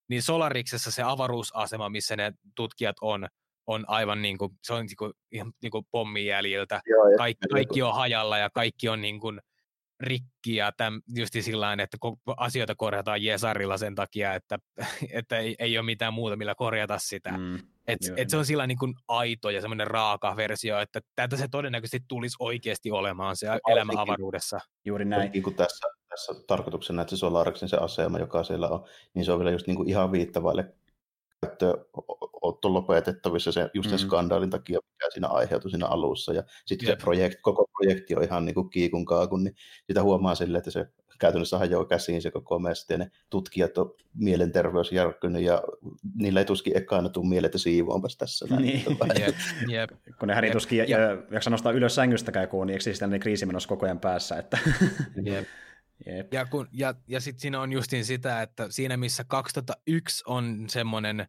niin Solariksessa se avaruusasema, missä ne tutkijat on, on aivan niin kuin, se on niin kuin, ihan niin kuin pommijäljiltä. Joo, kaikki, kaikki on hajalla ja kaikki on niin kuin, rikki ja täm, just sillä että asioita korjataan Jesarilla sen takia, että, että ei, ei ole mitään muuta, millä korjata sitä. Mm, et, et se on sillä niin kuin aito ja semmoinen raaka versio, että tätä se todennäköisesti tulisi oikeasti olemaan se elämä avaruudessa. Juuri näin. Niin kuin tässä, tässä tarkoituksena, että se Solariksen se asema, joka siellä on, niin se on vielä just niin kuin ihan viittavaille käyttöönotto lopetettavissa se, just sen mm. skandaalin takia, mikä siinä aiheutui siinä alussa. Ja sitten se projekt, koko projekti on ihan niin kuin kiikun kaakun, niin sitä huomaa sille, että se käytännössä hajoaa käsiin se koko mesti, ja ne tutkijat on mielenterveysjärkkynyt, ja niillä ei tuskin ekana tule mieleen, että siivoonpas tässä. Näin. Niin. jep, jep. Kun ne häri tuskin jaksa nostaa ylös sängystäkään, kun niin eikö sitten kriisi menossa koko ajan päässä. Että... jep. Jep. Ja, kun, ja, ja sitten siinä on justiin sitä, että siinä missä 2001 on semmoinen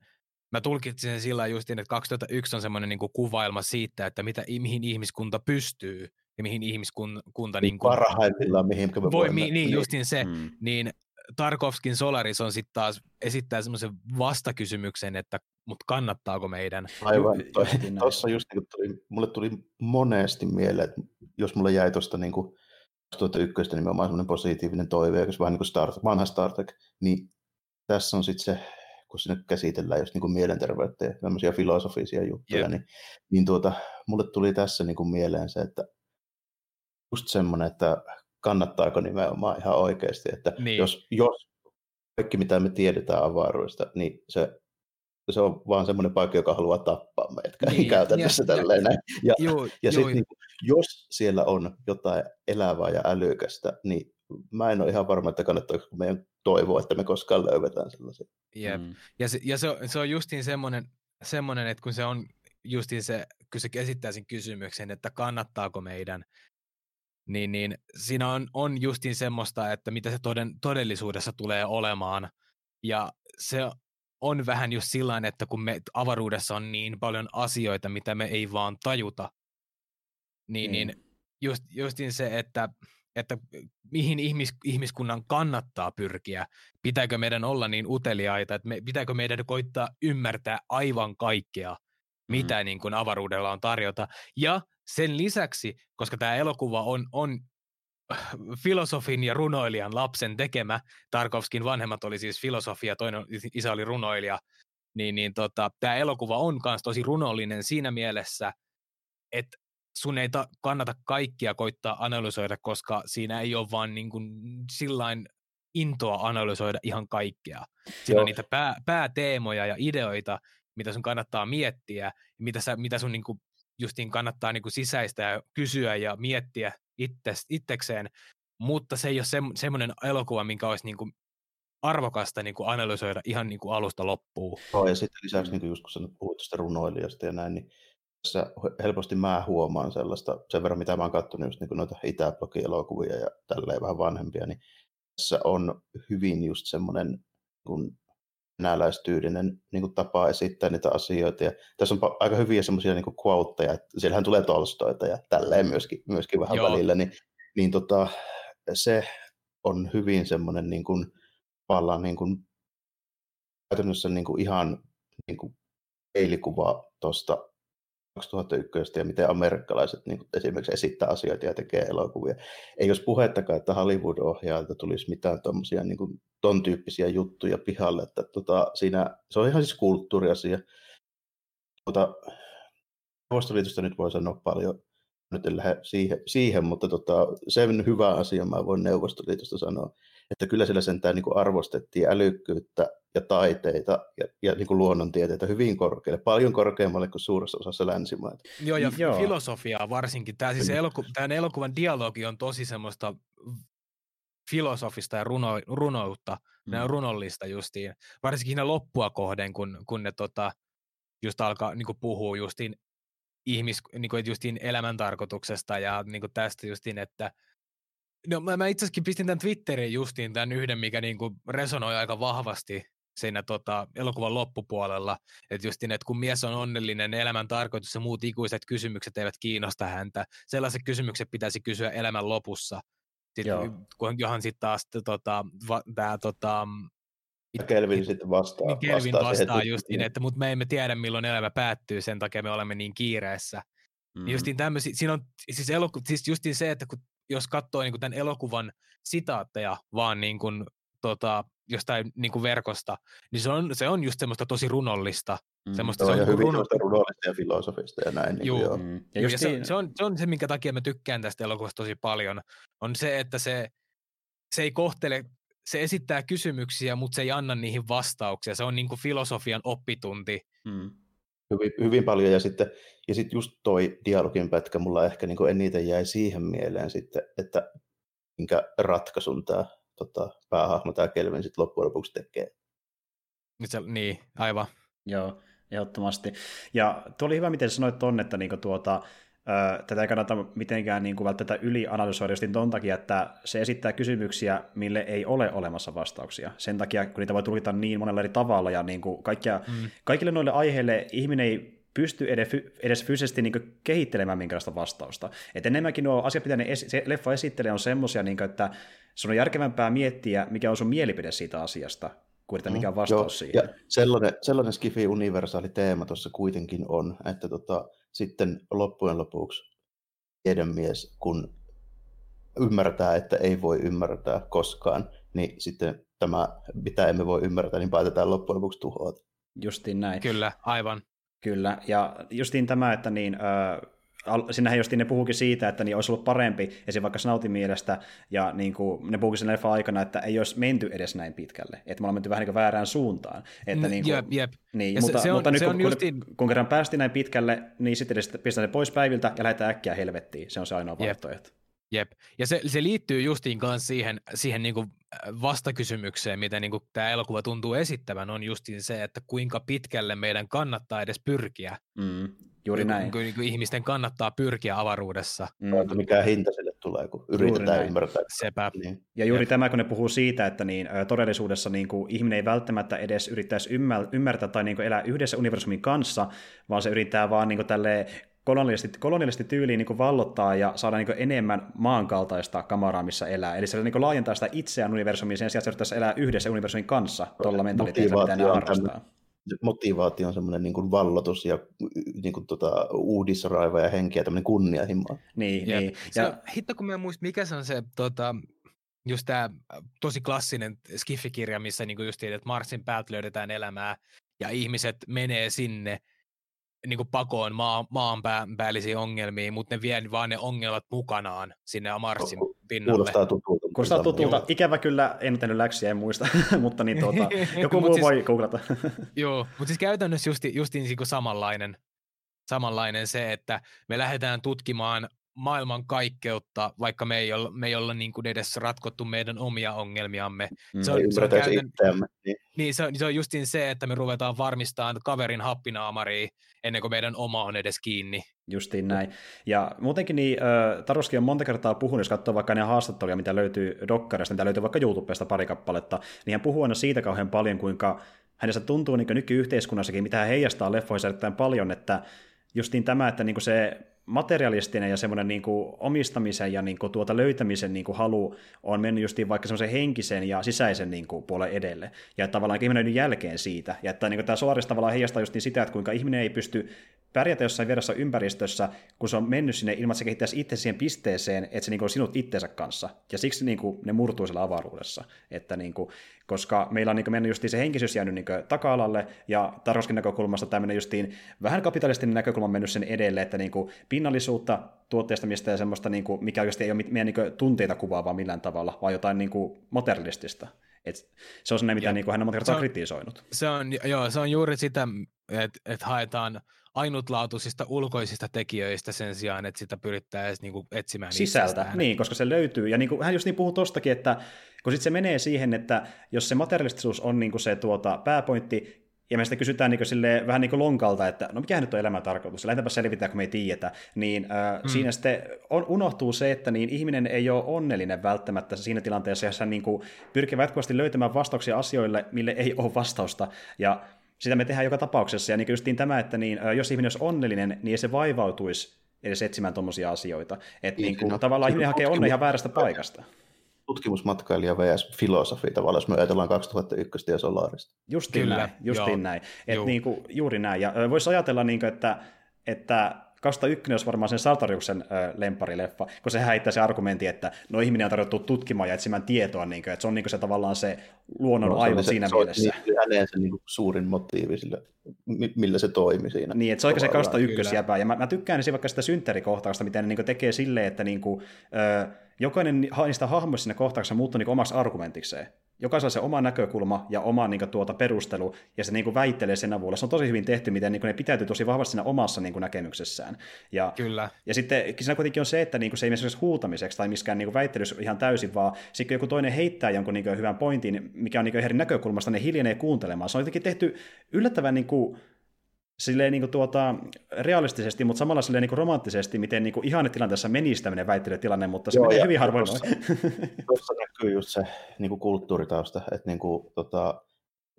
mä tulkitsin sen sillä justiin, että 2001 on semmoinen niin kuvailma siitä, että mitä, mihin ihmiskunta pystyy ja mihin ihmiskunta... Niin kuin, Parhaimmillaan, mihin me voi, voimme. Niin, niin, justiin se. Mm. Niin Tarkovskin Solaris on sitten taas esittää semmoisen vastakysymyksen, että mutta kannattaako meidän? Aivan, tuossa just niin tuli, mulle tuli monesti mieleen, että jos mulle jäi tuosta niin 2001 nimenomaan semmoinen positiivinen toive, jos vähän niin kuin Star, vanha Star Trek, niin tässä on sitten se, kun sinne käsitellään just niin kuin mielenterveyttä ja tämmöisiä filosofisia juttuja, yep. niin, niin tuota, mulle tuli tässä niin kuin mieleen se, että just semmoinen, että kannattaako nimenomaan ihan oikeasti, että niin. jos, jos kaikki mitä me tiedetään avaruudesta, niin se se on vaan semmoinen paikka, joka haluaa tappaa meidät niin, käytännössä ja, tälleen näin. Ja, juu, ja sitten niin, jos siellä on jotain elävää ja älykästä, niin mä en ole ihan varma, että kannattaako meidän toivoa, että me koskaan löydetään sellaisia. Jep. Mm. Ja, se, ja se, on, se on justiin semmoinen, semmoinen, että kun se on justiin se, kun se esittää sen kysymyksen, että kannattaako meidän, niin, niin siinä on, on justiin semmoista, että mitä se toden, todellisuudessa tulee olemaan. Ja se on vähän just sillä että kun me avaruudessa on niin paljon asioita, mitä me ei vaan tajuta, niin, mm. niin just, justin se, että, että mihin ihmis, ihmiskunnan kannattaa pyrkiä, pitääkö meidän olla niin uteliaita, että me, pitääkö meidän koittaa ymmärtää aivan kaikkea, mitä mm. niin kuin avaruudella on tarjota. Ja sen lisäksi, koska tämä elokuva on, on filosofin ja runoilijan lapsen tekemä. Tarkovskin vanhemmat oli siis filosofia, toinen isä oli runoilija. Niin, niin tota, tämä elokuva on myös tosi runollinen siinä mielessä, että sun ei ta- kannata kaikkia koittaa analysoida, koska siinä ei ole vaan niin kuin sillain intoa analysoida ihan kaikkea. Siinä Joo. on niitä pää, pääteemoja ja ideoita, mitä sun kannattaa miettiä, mitä, sä, mitä sun niin kuin justiin kannattaa niin kuin sisäistä ja kysyä ja miettiä itses, itsekseen, mutta se ei ole se, semmoinen elokuva, minkä olisi niin kuin arvokasta niin kuin analysoida ihan niin kuin alusta loppuun. Joo, ja sitten lisäksi, niin kuin just kun puhut tästä runoilijasta ja näin, niin tässä helposti mä huomaan sellaista, sen verran mitä mä oon katsonut just niin noita Itäblogi-elokuvia ja tälleen vähän vanhempia, niin tässä on hyvin just semmoinen kun venäläistyylinen niin kuin tapa esittää niitä asioita. Ja tässä on aika hyviä semmoisia niin quoteja, että siellähän tulee Tolstoita ja tälleen myöskin, myöskin vähän Joo. välillä, niin, niin tota, se on hyvin semmoinen niin kuin, niin kuin, käytännössä niin kuin ihan niin kuin peilikuva tuosta 2001 ja miten amerikkalaiset niin esimerkiksi esittää asioita ja tekee elokuvia. Ei olisi puhettakaan, että Hollywood-ohjaajalta tulisi mitään tommosia, niin ton tyyppisiä juttuja pihalle. Että, tota, siinä, se on ihan siis kulttuuriasia. Tota, Neuvostoliitosta nyt voi sanoa paljon, nyt en lähde siihen, siihen mutta tota, sen hyvä asia mä voin Neuvostoliitosta sanoa, että kyllä siellä sentään niin kuin arvostettiin älykkyyttä ja taiteita ja, ja niin kuin luonnontieteitä hyvin korkealle, paljon korkeammalle kuin suuressa osassa länsimaita. Joo, ja Joo. filosofiaa varsinkin. Tämä siis eloku, tämän elokuvan dialogi on tosi semmoista filosofista ja runo, runoutta, mm. ne on runollista justiin, varsinkin siinä loppua kohden, kun, kun ne tota, just alkaa niin puhua justiin ihmis, niin kuin justiin elämäntarkoituksesta ja niin kuin tästä justiin, että No mä, mä itse asiassa pistin tämän Twitteriin justiin tämän yhden, mikä niin kuin resonoi aika vahvasti siinä tota, elokuvan loppupuolella. Että justiin, että kun mies on onnellinen, elämän tarkoitus ja muut ikuiset kysymykset eivät kiinnosta häntä. Sellaiset kysymykset pitäisi kysyä elämän lopussa. Sitten, kun, johon sitten taas tota, va, tämä tota, Kelvin sitten vastaa. Niin Kelvin vastaa, vastaa justiin, että mutta me emme tiedä milloin elämä päättyy, sen takia me olemme niin kiireessä. Mm. Niin justiin tämmöisiä, siinä on siis, eloku, siis justiin se, että kun jos katsoo niin kuin tämän elokuvan sitaatteja vaan niin kuin, tota, jostain niin kuin verkosta, niin se on, se on just semmoista tosi runollista. Mm, semmoista, se on, se on hyvin runo... runollista ja filosofista ja näin. Niin Juu, joo. Mm. Ja, ja se, se, on, se on se, minkä takia mä tykkään tästä elokuvasta tosi paljon, on se, että se, se ei kohtele, se esittää kysymyksiä, mutta se ei anna niihin vastauksia. Se on niin kuin filosofian oppitunti. Mm hyvin, hyvin paljon. Ja sitten, ja sitten just toi dialogin pätkä mulla ehkä niin eniten jäi siihen mieleen sitten, että minkä ratkaisun tämä tota, päähahmo, tämä Kelvin sitten loppujen lopuksi tekee. Niin, aivan. Joo, ehdottomasti. Ja tuo oli hyvä, miten sanoit tuonne, että niinku tuota, tätä ei kannata mitenkään niin kuin välttämättä ylianalysoida just ton takia, että se esittää kysymyksiä, mille ei ole olemassa vastauksia. Sen takia, kun niitä voi tulkita niin monella eri tavalla, ja niin kuin kaikkia, mm. kaikille noille aiheille ihminen ei pysty edes, edes fyysisesti niin kehittelemään minkälaista vastausta. Et enemmänkin nuo asiat, mitä ne es, se leffa esittelee, on semmoisia, niin että se on järkevämpää miettiä, mikä on sun mielipide siitä asiasta, kuin että mikä on vastaus Joo, siihen. Ja sellainen, sellainen skifi-universaali teema tuossa kuitenkin on, että tota, sitten loppujen lopuksi tiedemies, kun ymmärtää, että ei voi ymmärtää koskaan, niin sitten tämä, mitä emme voi ymmärtää, niin päätetään loppujen lopuksi tuhota. Justiin näin. Kyllä, aivan. Kyllä, ja justiin tämä, että niin, äh, sinähän justiin ne puhukin siitä, että niin olisi ollut parempi, esim. vaikka Snautin mielestä, ja niin kuin, ne puhukin sen leffa aikana, että ei olisi menty edes näin pitkälle, että me ollaan menty vähän niin väärään suuntaan. Että mm, niin kuin, jep, jep. Niin, mutta, se, se on, mutta nyt se kun, justiin... kun, kun kerran päästiin näin pitkälle, niin sitten pistetään ne pois päiviltä ja lähdetään äkkiä helvettiin, se on se ainoa vaihtoehto. Jep, ja se, se liittyy justiin kanssa siihen, siihen niin kuin vastakysymykseen, mitä niin kuin tämä elokuva tuntuu esittävän, on justiin se, että kuinka pitkälle meidän kannattaa edes pyrkiä. Mm, juuri näin. Niin kuin, niin kuin ihmisten kannattaa pyrkiä avaruudessa. Mm. Mikä hinta sille tulee, kun yritetään ymmärtää. Sepä. Niin. Ja juuri Jep. tämä, kun ne puhuu siitä, että niin, todellisuudessa niin kuin, ihminen ei välttämättä edes yrittäisi ymmärtää tai niin kuin, elää yhdessä universumin kanssa, vaan se yrittää vaan niin kuin, tälleen kolonialisti, kolonialisti tyyliin niin vallottaa ja saada niin enemmän maankaltaista kamaraa, missä elää. Eli se niin laajentaa sitä itseään universumiin sen sijaan, että se elää yhdessä universumin kanssa tuolla mentaliteetillä, mitä ne harrastaa. Motivaatio on semmoinen niin vallotus ja niin kuin, tota, uudisraiva ja henki ja tämmöinen kunnianhimo. Niin, ja, niin. Ja... Se, hitto kun mä muistin, mikä se on se tota, just tämä tosi klassinen skiffikirja, missä niin just että Marsin päältä löydetään elämää ja ihmiset menee sinne niin kuin pakoon maa, maanpäällisiin ongelmiin, mutta ne vie vaan ne ongelmat mukanaan sinne Marsin pinnalle. Kuulostaa tutulta. Kuulostaa tutulta. Ikävä kyllä, en tehnyt läksyjä, en muista, mutta niin tuota, joku muu siis, voi googlata. joo, mutta siis käytännössä justi, justiin niin samanlainen, samanlainen se, että me lähdetään tutkimaan maailman kaikkeutta, vaikka me ei olla, me ei olla niin kuin edes ratkottu meidän omia ongelmiamme. Mm, se on, se on, käytän... niin. Niin, se on, se on justin se, että me ruvetaan varmistamaan kaverin happinaamariin ennen kuin meidän oma on edes kiinni. Justiin näin. Ja muutenkin niin, äh, Taruski on monta kertaa puhunut, jos katsoo vaikka ne haastatteluja, mitä löytyy Dokkarista, mitä löytyy vaikka YouTubesta pari kappaletta, niin hän puhuu aina siitä kauhean paljon, kuinka hänestä tuntuu niin nykyyhteiskunnassakin, mitä hän heijastaa leffoissa erittäin paljon, että justiin tämä, että niin se materialistinen ja semmoinen niin kuin omistamisen ja niin kuin tuota löytämisen niin kuin halu on mennyt justiin vaikka semmoisen henkisen ja sisäisen niin kuin puolen edelle. Ja että tavallaan ihminen on jälkeen siitä. Ja että niin kuin tämä Solaris tavallaan heijastaa justiin sitä, että kuinka ihminen ei pysty pärjätä jossain vieressä ympäristössä, kun se on mennyt sinne ilman, että se kehittäisi itse siihen pisteeseen, että se niin kuin on sinut itsensä kanssa. Ja siksi niin kuin, ne murtuu siellä avaruudessa. Että niin kuin, koska meillä on niin mennyt justiin se henkisyys jäänyt niin taka-alalle, ja Taroskin näkökulmasta tämmöinen justiin vähän kapitalistinen näkökulma on mennyt sen edelle, että niin kuin pinnallisuutta, tuotteistamista ja semmoista, niin kuin, mikä oikeasti ei ole meidän niin tunteita kuvaavaa millään tavalla, vaan jotain niin kuin materialistista. Et se on se, mitä niin kuin hän on monta kertaa kritisoinut. Se on, joo, se on juuri sitä, että et haetaan ainutlaatuisista ulkoisista tekijöistä sen sijaan, että sitä pyrittäisiin niin etsimään Sisältä, itsestään. niin, koska se löytyy. Ja niin kuin, hän just niin puhuu tostakin, että kun sitten se menee siihen, että jos se materialistisuus on niin kuin se tuota, pääpointti, ja me sitten kysytään niin sille vähän niin kuin lonkalta, että no mikä nyt on elämän tarkoitus, lähdetäänpä selvittää, kun me ei tiedetä, niin äh, mm. siinä sitten on, unohtuu se, että niin ihminen ei ole onnellinen välttämättä siinä tilanteessa, jossa hän niin kuin pyrkii jatkuvasti löytämään vastauksia asioille, mille ei ole vastausta, ja sitä me tehdään joka tapauksessa, ja niin justiin tämä, että niin, jos ihminen olisi onnellinen, niin ei se vaivautuisi edes etsimään tuommoisia asioita. Että niin, niin, no, tavallaan ihminen hakee onnea ihan väärästä paikasta. Tutkimusmatkailija vs. filosofi tavallaan, jos me ajatellaan 2001 ja Solarista. Justiin Kyllä, näin, justiin joo. näin. Et niin kuin, juuri näin. Ja voisi ajatella, niin kuin, että, että 2001 olisi varmaan sen Sartoriuksen äh, lemparileffa, kun se heittää se argumentti, että no ihminen on tarjottu tutkimaan ja etsimään tietoa, niin kuin, että se on niin kuin se tavallaan se luonnon no, aivo siinä se, mielessä. Se on häneen se niin suurin motiivi sille, millä se toimi siinä. Niin, että se on se 2001 jäpä, ja mä, mä tykkään vaikka sitä synttärikohtausta, mitä ne niin tekee silleen, että niin kuin, äh, jokainen niistä hahmoista siinä kohtauksessa muuttuu niin omaksi argumentikseen jokaisella se oma näkökulma ja oma niin kuin, tuota, perustelu, ja se niin kuin, väittelee sen avulla. Se on tosi hyvin tehty, miten niin kuin, ne pitäytyy tosi vahvasti siinä omassa niin kuin, näkemyksessään. Ja, Kyllä. Ja sitten siinä kuitenkin on se, että niin kuin, se ei mene huutamiseksi tai miskään niin kuin, väittelyssä ihan täysin, vaan sitten joku toinen heittää jonkun niin kuin, hyvän pointin, mikä on niin kuin, eri näkökulmasta, ne hiljenee kuuntelemaan. Se on jotenkin tehty yllättävän niin kuin, silleen niin kuin tuota, realistisesti, mutta samalla silleen niin kuin romanttisesti, miten niin kuin tilanteessa menisi tämmöinen väittelytilanne, mutta se Joo, menee hyvin harvoin tuossa, tuossa näkyy just se niin kuin kulttuuritausta, että niin kuin, tota,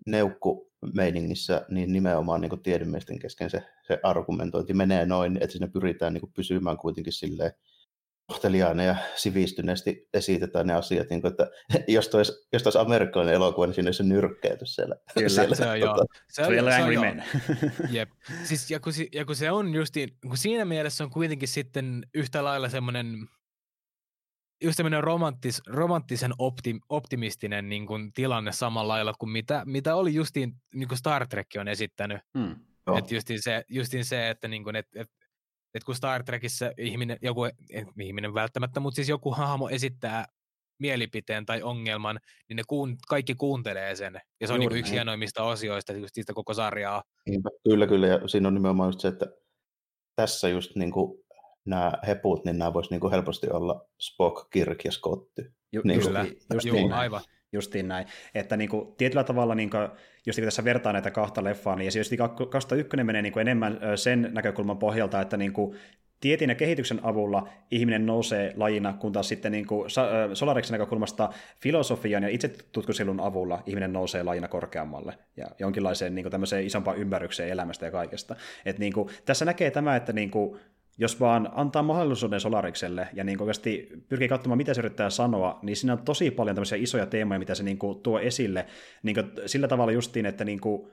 neukku meiningissä, niin nimenomaan niin kuin tiedemiesten kesken se, se argumentointi menee noin, että sinne pyritään niin kuin pysymään kuitenkin silleen kohteliaana ja sivistyneesti esitetään ne asiat, niin kuin, että jos tois, jos tois amerikkalainen elokuva, niin siinä olisi se nyrkkeetys siellä. Kyllä, siellä, se on joo. Tota, se on, se on joo. Jep. Siis, ja, kun, ja kun se on justiin, kun siinä mielessä on kuitenkin sitten yhtä lailla semmoinen just tämmöinen romanttis, romanttisen optim, optimistinen niin kuin, tilanne samalla lailla kuin mitä, mitä oli justiin niin kuin Star Trek on esittänyt. Hmm. Että justiin se, justiin se, että niin kuin, et, et, et kun Star Trekissä ihminen, joku, et, ihminen välttämättä, mutta siis joku hahmo esittää mielipiteen tai ongelman, niin ne kuun, kaikki kuuntelee sen. Ja se on niin yksi hienoimmista osioista just siitä koko sarjaa. Kyllä, kyllä. Ja siinä on nimenomaan just se, että tässä just niin kuin nämä heput, niin nämä voisi niin kuin helposti olla Spock, Kirk ja Scotti. Ju- niin kyllä, just Juu, niin, aivan. Justiin näin. Että niin kuin, tietyllä tavalla, niin kuin, just kun tässä vertaa näitä kahta leffaa, niin just 2001 menee niin kuin enemmän sen näkökulman pohjalta, että niin kuin, tietin ja kehityksen avulla ihminen nousee lajina, kun taas sitten niin kuin Solariksen näkökulmasta filosofian ja itse tutkusilun avulla ihminen nousee lajina korkeammalle ja jonkinlaiseen niin kuin isompaan ymmärrykseen elämästä ja kaikesta. Et niin kuin, tässä näkee tämä, että niin kuin, jos vaan antaa mahdollisuuden Solarikselle ja niin oikeasti pyrkii katsomaan, mitä se yrittää sanoa, niin siinä on tosi paljon tämmöisiä isoja teemoja, mitä se niin kuin tuo esille niin kuin sillä tavalla justiin, että niin kuin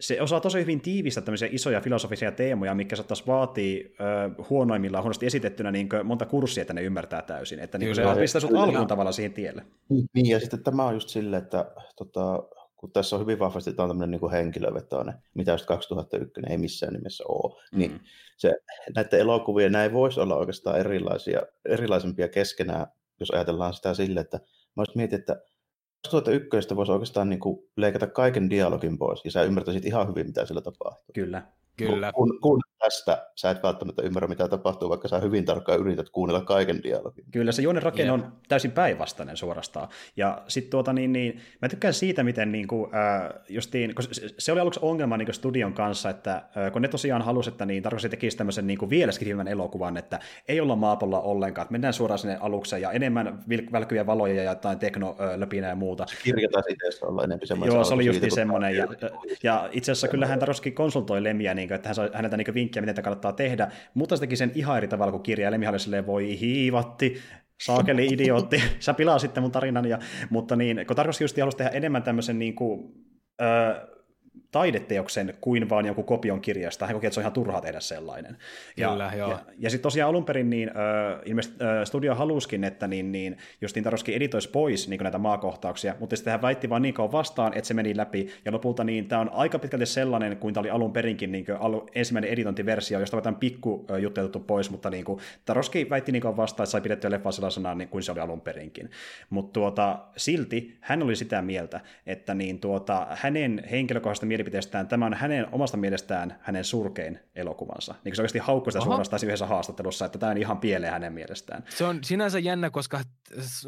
se osaa tosi hyvin tiivistää tämmöisiä isoja filosofisia teemoja, mikä saattaisi vaatii ö, huonoimmillaan huonosti esitettynä niin monta kurssia, että ne ymmärtää täysin. Että niin se pistää sut alkuun tavallaan siihen tielle. Niin, ja sitten tämä on just silleen, että tota, kun tässä on hyvin vahvasti tämä on tämmöinen niin henkilövetoinen, mitä just 2001 ei missään nimessä ole, mm-hmm. niin se, näiden elokuvien, näin voisi olla oikeastaan erilaisia, erilaisempia keskenään, jos ajatellaan sitä sille, että mä mietin, että 2001 voisi oikeastaan niin kuin leikata kaiken dialogin pois, ja sä ymmärtäisit ihan hyvin, mitä sillä tapahtuu. Kyllä. Kyllä. Kun, kun tästä sä et välttämättä ymmärrä, mitä tapahtuu, vaikka sä hyvin tarkkaan yrität kuunnella kaiken dialogin. Kyllä, se juonen rakenne on täysin päinvastainen suorastaan. Ja sitten tuota niin, niin, mä tykkään siitä, miten niin kuin, äh, justiin, kun se oli aluksi ongelma niin studion kanssa, että äh, kun ne tosiaan halusivat, että niin tarkoitus tekisi tämmöisen niin kuin vielä elokuvan, että ei olla maapolla ollenkaan, että mennään suoraan sinne alukseen ja enemmän vil- välkyjä valoja ja jotain teknolöpinä ja muuta. Kirja taas itse olla enemmän semmoinen. Joo, se oli just semmoinen. Ja, ja, itse asiassa kyllähän tarkoituskin konsultoi Lemmiä, niin kuin, että hän sai häneltä niin vinkkiä, miten kannattaa tehdä, mutta se teki sen ihan eri tavalla kuin kirja, Lemmi oli voi hiivatti, saakeli idiootti, sä pilaa sitten mun tarinan, ja, mutta niin, kun tarkoitus just halusi tehdä enemmän tämmöisen niin kuin, öö, taideteoksen kuin vaan joku kopion kirjasta. Hän koki, että se on ihan turhaa tehdä sellainen. Kyllä, ja, joo. Ja, ja sitten tosiaan alun perin niin, äh, ilmeisesti äh, studio haluskin, että niin, niin, justiin Taroskin editoisi pois niin näitä maakohtauksia, mutta sitten hän väitti vaan niin kauan vastaan, että se meni läpi. Ja lopulta niin tämä on aika pitkälti sellainen, kuin tämä oli alun perinkin niin alu, ensimmäinen editointiversio, josta voidaan pikku äh, juttu pois, mutta niin kuin, Taroski väitti niin kauan vastaan, että sai pidettyä leffaa sellaisena niin kuin se oli alun perinkin. Mutta tuota, silti hän oli sitä mieltä, että niin tuota, hänen henkilökohtaisesta mielipiteestään tämä on hänen omasta mielestään hänen surkein elokuvansa. Niin se oikeasti haukkui sitä suorastaan yhdessä haastattelussa, että tämä on ihan pieleen hänen mielestään. Se on sinänsä jännä, koska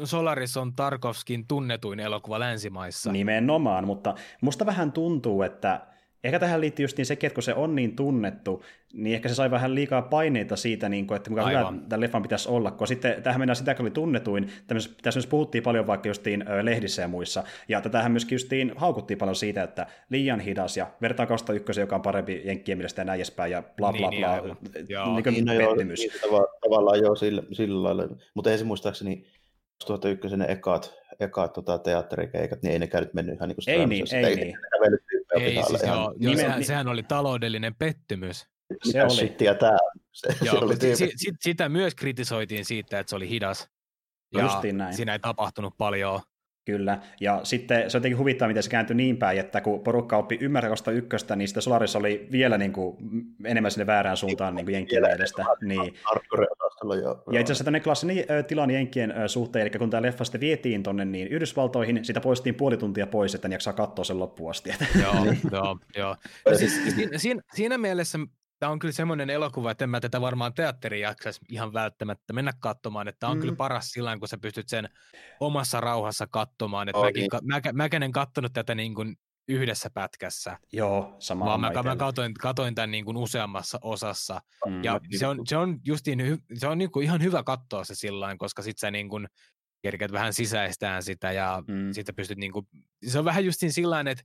Solaris on Tarkovskin tunnetuin elokuva länsimaissa. Nimenomaan, mutta musta vähän tuntuu, että Ehkä tähän liittyy just niin sekin, että kun se on niin tunnettu, niin ehkä se sai vähän liikaa paineita siitä, niin kuin, että kuinka hyvä tämän leffan pitäisi olla, kun sitten tähän mennään sitä, kun oli tunnetuin, tässä myös puhuttiin paljon vaikka justiin lehdissä ja muissa, ja tätähän myöskin justiin haukuttiin paljon siitä, että liian hidas ja vertaan 2001, joka on parempi jenkkien mielestä ja näin edespäin, ja bla bla niin, bla, niin, niin, niin, niin no pettymys. Joo, niin, tavallaan joo sillä, sillä lailla, mutta ei se muistaakseni 2001 ne ekaat, ekaat tota, teatterikeikat, niin ei ne käynyt mennyt ihan niin kuin Ei niin, ei, ei niin. Ei, siis joo, joo nimen, sehän, sehän oli taloudellinen pettymys. Se oli. tämä. Se, joo, se oli si, si, sitä myös kritisoitiin siitä, että se oli hidas. Ja näin. siinä ei tapahtunut paljon. Kyllä, ja sitten se on jotenkin huvittaa, miten se kääntyi niin päin, että kun porukka oppi ymmärtää ykköstä, niin sitten Solaris oli vielä niin kuin enemmän sinne väärään suuntaan niin Jenkkien mielestä. Niin. Ja itse asiassa tämmöinen klassinen tilanne Jenkkien suhteen, eli kun tämä leffa sitten vietiin tuonne niin Yhdysvaltoihin, sitä poistettiin puoli tuntia pois, että ne jaksaa katsoa sen loppuun asti. joo, joo, joo. Siis, siinä, siinä mielessä tämä on kyllä semmoinen elokuva, että en mä tätä varmaan teatteriin jaksaisi ihan välttämättä mennä katsomaan, että tämä on mm. kyllä paras silloin, kun sä pystyt sen omassa rauhassa katsomaan. Että mäkin, niin. mä, mäkänen kattonut tätä niin kuin yhdessä pätkässä. Joo, sama Vaan mä, mä katoin, katoin tämän niin kuin useammassa osassa. Mm, ja se on, se on, justiin, se on niin kuin ihan hyvä katsoa se sillä koska sit sä niin kuin kerkeät vähän sisäistään sitä ja mm. sitten pystyt niin kuin, se on vähän justiin sillä että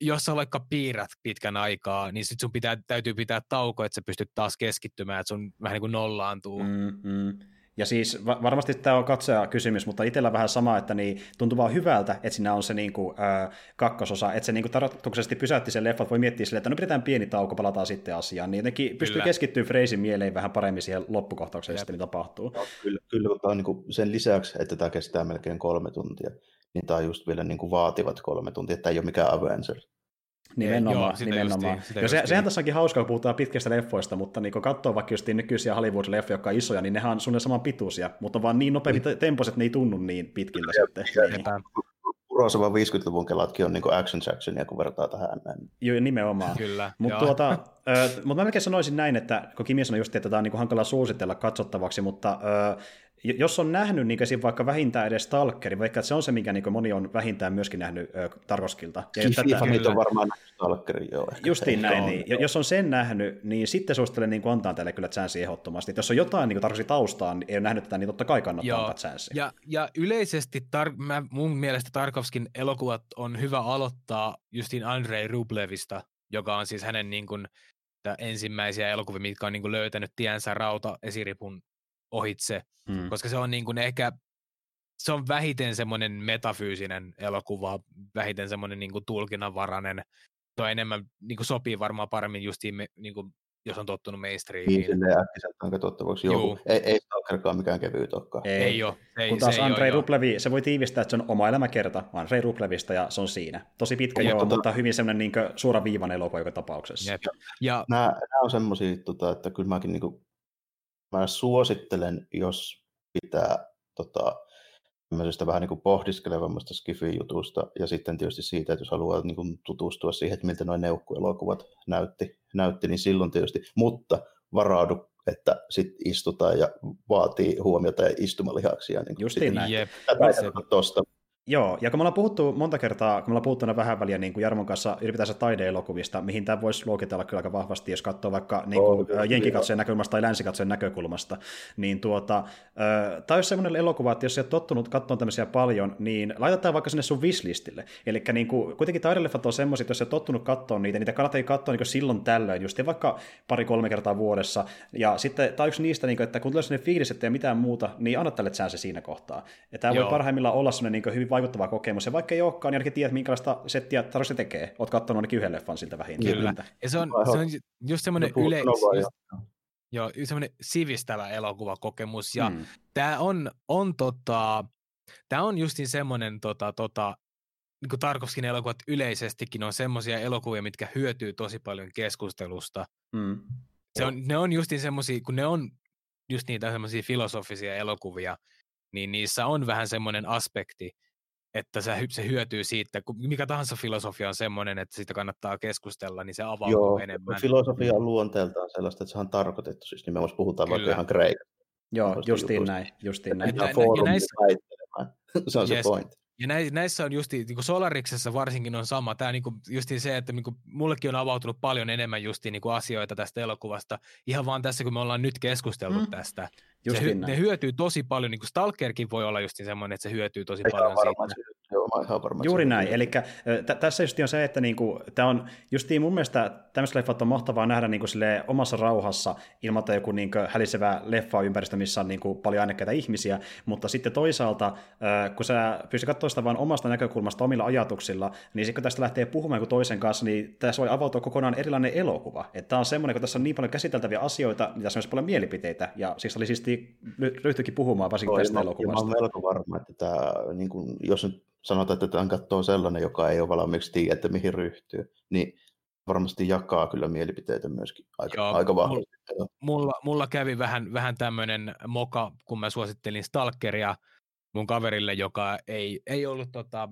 jos sä vaikka piirrät pitkän aikaa, niin sit sun pitää, täytyy pitää tauko, että sä pystyt taas keskittymään, että sun vähän niin kuin nollaantuu. Mm, mm. Ja siis varmasti tämä on katsoja kysymys, mutta itsellä vähän sama, että niin, tuntuu vaan hyvältä, että siinä on se niin kuin, äh, kakkososa, että se niin kuin tarkoituksesti pysäytti sen leffat, voi miettiä sille, että no pidetään pieni tauko, palataan sitten asiaan, niin jotenkin pystyy keskittyä Freisin mieleen vähän paremmin siihen loppukohtaukseen, sitten niin tapahtuu. No, kyllä, kyllä kun tämä on niin kuin sen lisäksi, että tämä kestää melkein kolme tuntia, niin tämä on just vielä niin kuin vaativat kolme tuntia, että tämä ei ole mikään Avengers. Nimenomaan, Joo, nimenomaan. Justiin, sitä no se, sehän tässä onkin hauskaa, kun puhutaan pitkistä leffoista, mutta niin kun katsoo vaikka just nykyisiä Hollywood-leffoja, jotka on isoja, niin nehän on suunnilleen saman pituisia, mutta on vaan niin nopeasti mm. tempoiset, ne ei tunnu niin pitkiltä ja, sitten. Ja, niin. Urosava 50-luvun kelatkin on niin kuin Action Jacksonia, kun vertaa tähän näin. Joo, nimenomaan. Kyllä. Mutta tuota, äh, mut mä melkein sanoisin näin, että kun Kimi sanoi just, että tämä on niin kuin hankala suositella katsottavaksi, mutta äh, jos on nähnyt niin vaikka vähintään edes Stalkerin, vaikka se on se, minkä niin moni on vähintään myöskin nähnyt ö, Tarkoskilta. Ja tätä, on varmaan nähnyt Stalkerin, joo. Justiin näin, niin. Ja jos on sen nähnyt, niin sitten suosittelen niin antaa teille kyllä chanssi ehdottomasti. Et jos on jotain niin Tarkoski taustaa, niin ei ole nähnyt tätä, niin totta kai kannattaa joo. antaa chanssi. Ja, ja yleisesti tar- mä, mun mielestä Tarkovskin elokuvat on hyvä aloittaa justiin Andrei Rublevista, joka on siis hänen niin kuin, ensimmäisiä elokuvia, mitkä on niin kuin löytänyt tiensä rauta esiripun ohitse, hmm. koska se on niin kuin ehkä se on vähiten semmoinen metafyysinen elokuva, vähiten semmoinen niin kuin tulkinnanvarainen. Se on enemmän, niin kuin sopii varmaan paremmin justiin, me, niin kuin, jos on tottunut mainstreamiin. Niin, silleen äkkiseltä on katsottavaksi. Joo, ei, ei Stalkerkaan mikään kevyt olekaan. Ei, ei ole. Ei, Kun taas se Andrei Ruplevi, se voi tiivistää, että se on oma elämäkerta Andrei Ruplevista ja se on siinä. Tosi pitkä joo, tota... mutta hyvin semmoinen niin suora viivan elokuva joka tapauksessa. Jep. Ja... Nämä, nämä on semmoisia, tota, että kyllä mäkin niin kuin mä suosittelen, jos pitää tota, tämmöisestä vähän niin kuin pohdiskelevammasta skifi-jutusta ja sitten tietysti siitä, että jos haluaa niin kuin tutustua siihen, että miltä noin neukkuelokuvat näytti, näytti, niin silloin tietysti, mutta varaudu, että sit istutaan ja vaatii huomiota ja istumalihaksia. Niin Justiin näin. Jep. Tuosta Joo, ja kun me ollaan puhuttu monta kertaa, kun me ollaan puhuttu vähän väliä niin kuin Jarmon kanssa ylipäänsä taideelokuvista, mihin tämä voisi luokitella kyllä aika vahvasti, jos katsoo vaikka niin kuin, oh, jenkikatsojen näkökulmasta tai länsikatsojen näkökulmasta, niin tuota, tämä olisi sellainen elokuva, että jos sä oot tottunut katsomaan tämmöisiä paljon, niin laitetaan vaikka sinne sun wishlistille. Eli niin kuin, kuitenkin taideleffat on semmoisia, että jos sä oot tottunut katsoa niitä, niitä kannattaa katsoa niin silloin tällöin, just vaikka pari-kolme kertaa vuodessa, ja sitten tämä yksi niistä, niin kuin, että kun tulee sellainen fiilis, että ei mitään muuta, niin anna tälle se siinä kohtaa. Ja tämä voi parhaimmillaan olla sellainen niin hyvin vaikuttava kokemus. Ja vaikka ei olekaan, niin ainakin tiedät, minkälaista settiä se tekee. Oot katsonut ainakin yhden leffan siltä vähintään. Kyllä. Ja se on, se on just semmoinen no, yle... Joo, semmoinen sivistävä elokuvakokemus. Ja hmm. tämä on, on, tota, tää on justin semmoinen tota, tota, niin kuin Tarkovskin elokuvat yleisestikin on semmoisia elokuvia, mitkä hyötyy tosi paljon keskustelusta. Hmm. Se on, ne on justin semmoisia, kun ne on just niitä semmoisia filosofisia elokuvia, niin niissä on vähän semmoinen aspekti, että se, se hyötyy siitä, kun mikä tahansa filosofia on semmoinen, että siitä kannattaa keskustella, niin se avautuu Joo, enemmän. filosofia on luonteeltaan sellaista, että se on tarkoitettu, siis nimenomaan puhutaan Kyllä. vaikka ihan kreikasta. Joo, justiin näin, justiin näin. Nä, nä, näissä, se on yes. se point. Ja näissä on justi, niin kuin Solariksessa varsinkin on sama. Tämä niin justi se, että niin kuin, mullekin on avautunut paljon enemmän justi niin kuin asioita tästä elokuvasta. Ihan vaan tässä, kun me ollaan nyt keskusteltu mm. tästä. Se, hy- ne hyötyy tosi paljon, niin kuin Stalkerkin voi olla just semmoinen, että se hyötyy tosi Eikä paljon siitä. Joo, mä ihan varma, Juuri näin, eli t- tässä just on se, että niinku, tämä on justiin mun mielestä tämmöiset leffat on mahtavaa nähdä niinku omassa rauhassa ilman, että joku niinku hälisevä leffa ympäristö, missä on niinku paljon äänekkäitä ihmisiä, mutta sitten toisaalta, kun sä pystyt katsomaan sitä vain omasta näkökulmasta omilla ajatuksilla, niin sitten kun tästä lähtee puhumaan joku toisen kanssa, niin tässä voi avautua kokonaan erilainen elokuva. Että tämä on semmoinen, kun tässä on niin paljon käsiteltäviä asioita, niin tässä on myös paljon mielipiteitä, ja siksi oli siisti ryhtyikin puhumaan varsinkin tästä elokuvasta. Mä olen melko varma, että tämä, niin kuin, jos nyt sanotaan, että tämän katsoo sellainen, joka ei ole valmiiksi tiedä, että mihin ryhtyy, niin varmasti jakaa kyllä mielipiteitä myöskin aika, Joo, aika vahvasti. Mulla, mulla kävi vähän, vähän tämmöinen moka, kun mä suosittelin Stalkeria mun kaverille, joka ei, ei ollut, tota,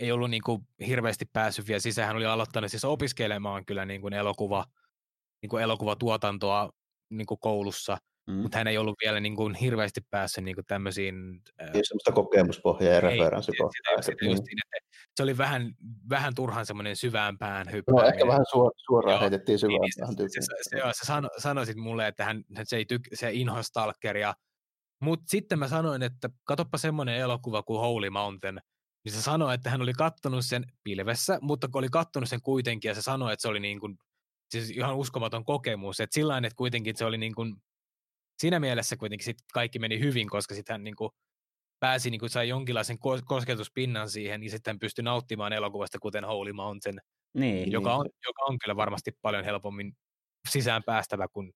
ei ollut niin kuin hirveästi päässyt vielä sisään. Hän oli aloittanut siis opiskelemaan kyllä niin kuin elokuva, niin kuin elokuvatuotantoa niin kuin koulussa – mm. mutta hän ei ollut vielä niin kuin hirveästi päässyt niin kuin tämmöisiin... Ei semmoista kokemuspohjaa ja referenssipohjaa. Niin, että se oli vähän, vähän turhan semmoinen syvään päähän hyppääminen. No ehkä vähän suoraan joo, heitettiin syvään niin, päähän se, se, se, se, sano, sanoisit mulle, että hän, se, ei tyk, se inho Stalkeria, mutta sitten mä sanoin, että katoppa semmoinen elokuva kuin Holy Mountain, niin se sanoi, että hän oli kattonut sen pilvessä, mutta kun oli kattonut sen kuitenkin, ja se sanoi, että se oli niin kuin, siis ihan uskomaton kokemus, että sillä että kuitenkin se oli niin kuin, siinä mielessä kuitenkin sit kaikki meni hyvin, koska sitten hän niin kuin pääsi, niin kuin sai jonkinlaisen kosketuspinnan siihen, niin sitten pystyi nauttimaan elokuvasta, kuten Holy Mountain, niin, joka, niin. On, joka on kyllä varmasti paljon helpommin sisään päästävä kuin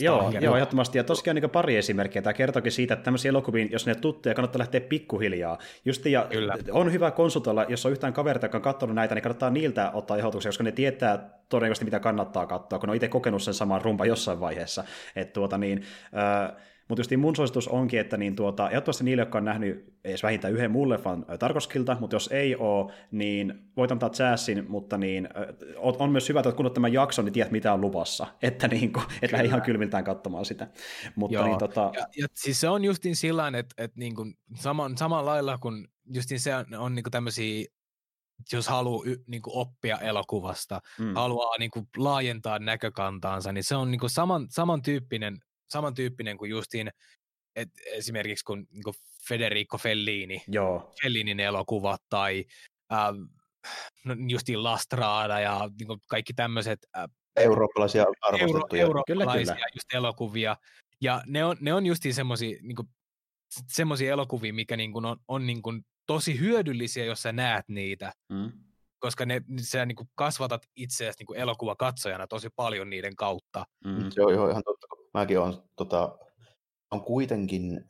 Joo, joo, ehdottomasti. Ja tosiaan niin pari esimerkkiä. Tämä kertookin siitä, että tämmöisiä elokuviin, jos ne tuttuja, kannattaa lähteä pikkuhiljaa. Just, ja Kyllä. on hyvä konsultoilla, jos on yhtään kavereita, joka on katsonut näitä, niin kannattaa niiltä ottaa ehdotuksia, koska ne tietää todennäköisesti, mitä kannattaa katsoa, kun on itse kokenut sen saman rumpa jossain vaiheessa. Että tuota niin, äh, mutta just mun suositus onkin, että niin tuota, ehdottomasti niille, jotka on nähnyt edes vähintään yhden muun leffan Tarkoskilta, mutta jos ei ole, niin voit antaa chassin, mutta niin, on myös hyvä, että kun tämän jakson, niin tiedät, mitä on luvassa, että niin kuin, et lähde ihan kylmiltään katsomaan sitä. Mutta Joo. niin, tota... ja, ja, siis se on justin sillä että, että niin kuin saman, samalla lailla kun justin se on, on niin kuin tämmöisiä jos haluaa niin kuin oppia elokuvasta, mm. haluaa niin kuin laajentaa näkökantaansa, niin se on niin kuin saman, samantyyppinen samantyyppinen kuin justiin et esimerkiksi kun niin Federico Fellini, Joo. Fellinin elokuvat tai äh, no justiin Lastrada ja niin kuin kaikki tämmöiset äh, eurooppalaisia arvostettuja. Euro, eurooppalaisia kyllä, kyllä. just elokuvia. Ja ne on, ne on justiin semmoisia niin elokuvia, mikä niin kuin on, on niin kuin tosi hyödyllisiä, jos sä näet niitä. Mm. Koska ne, sä niin kuin kasvatat itseäsi niin elokuvakatsojana tosi paljon niiden kautta. Mm. Se on ihan totta, mäkin olen tota, on kuitenkin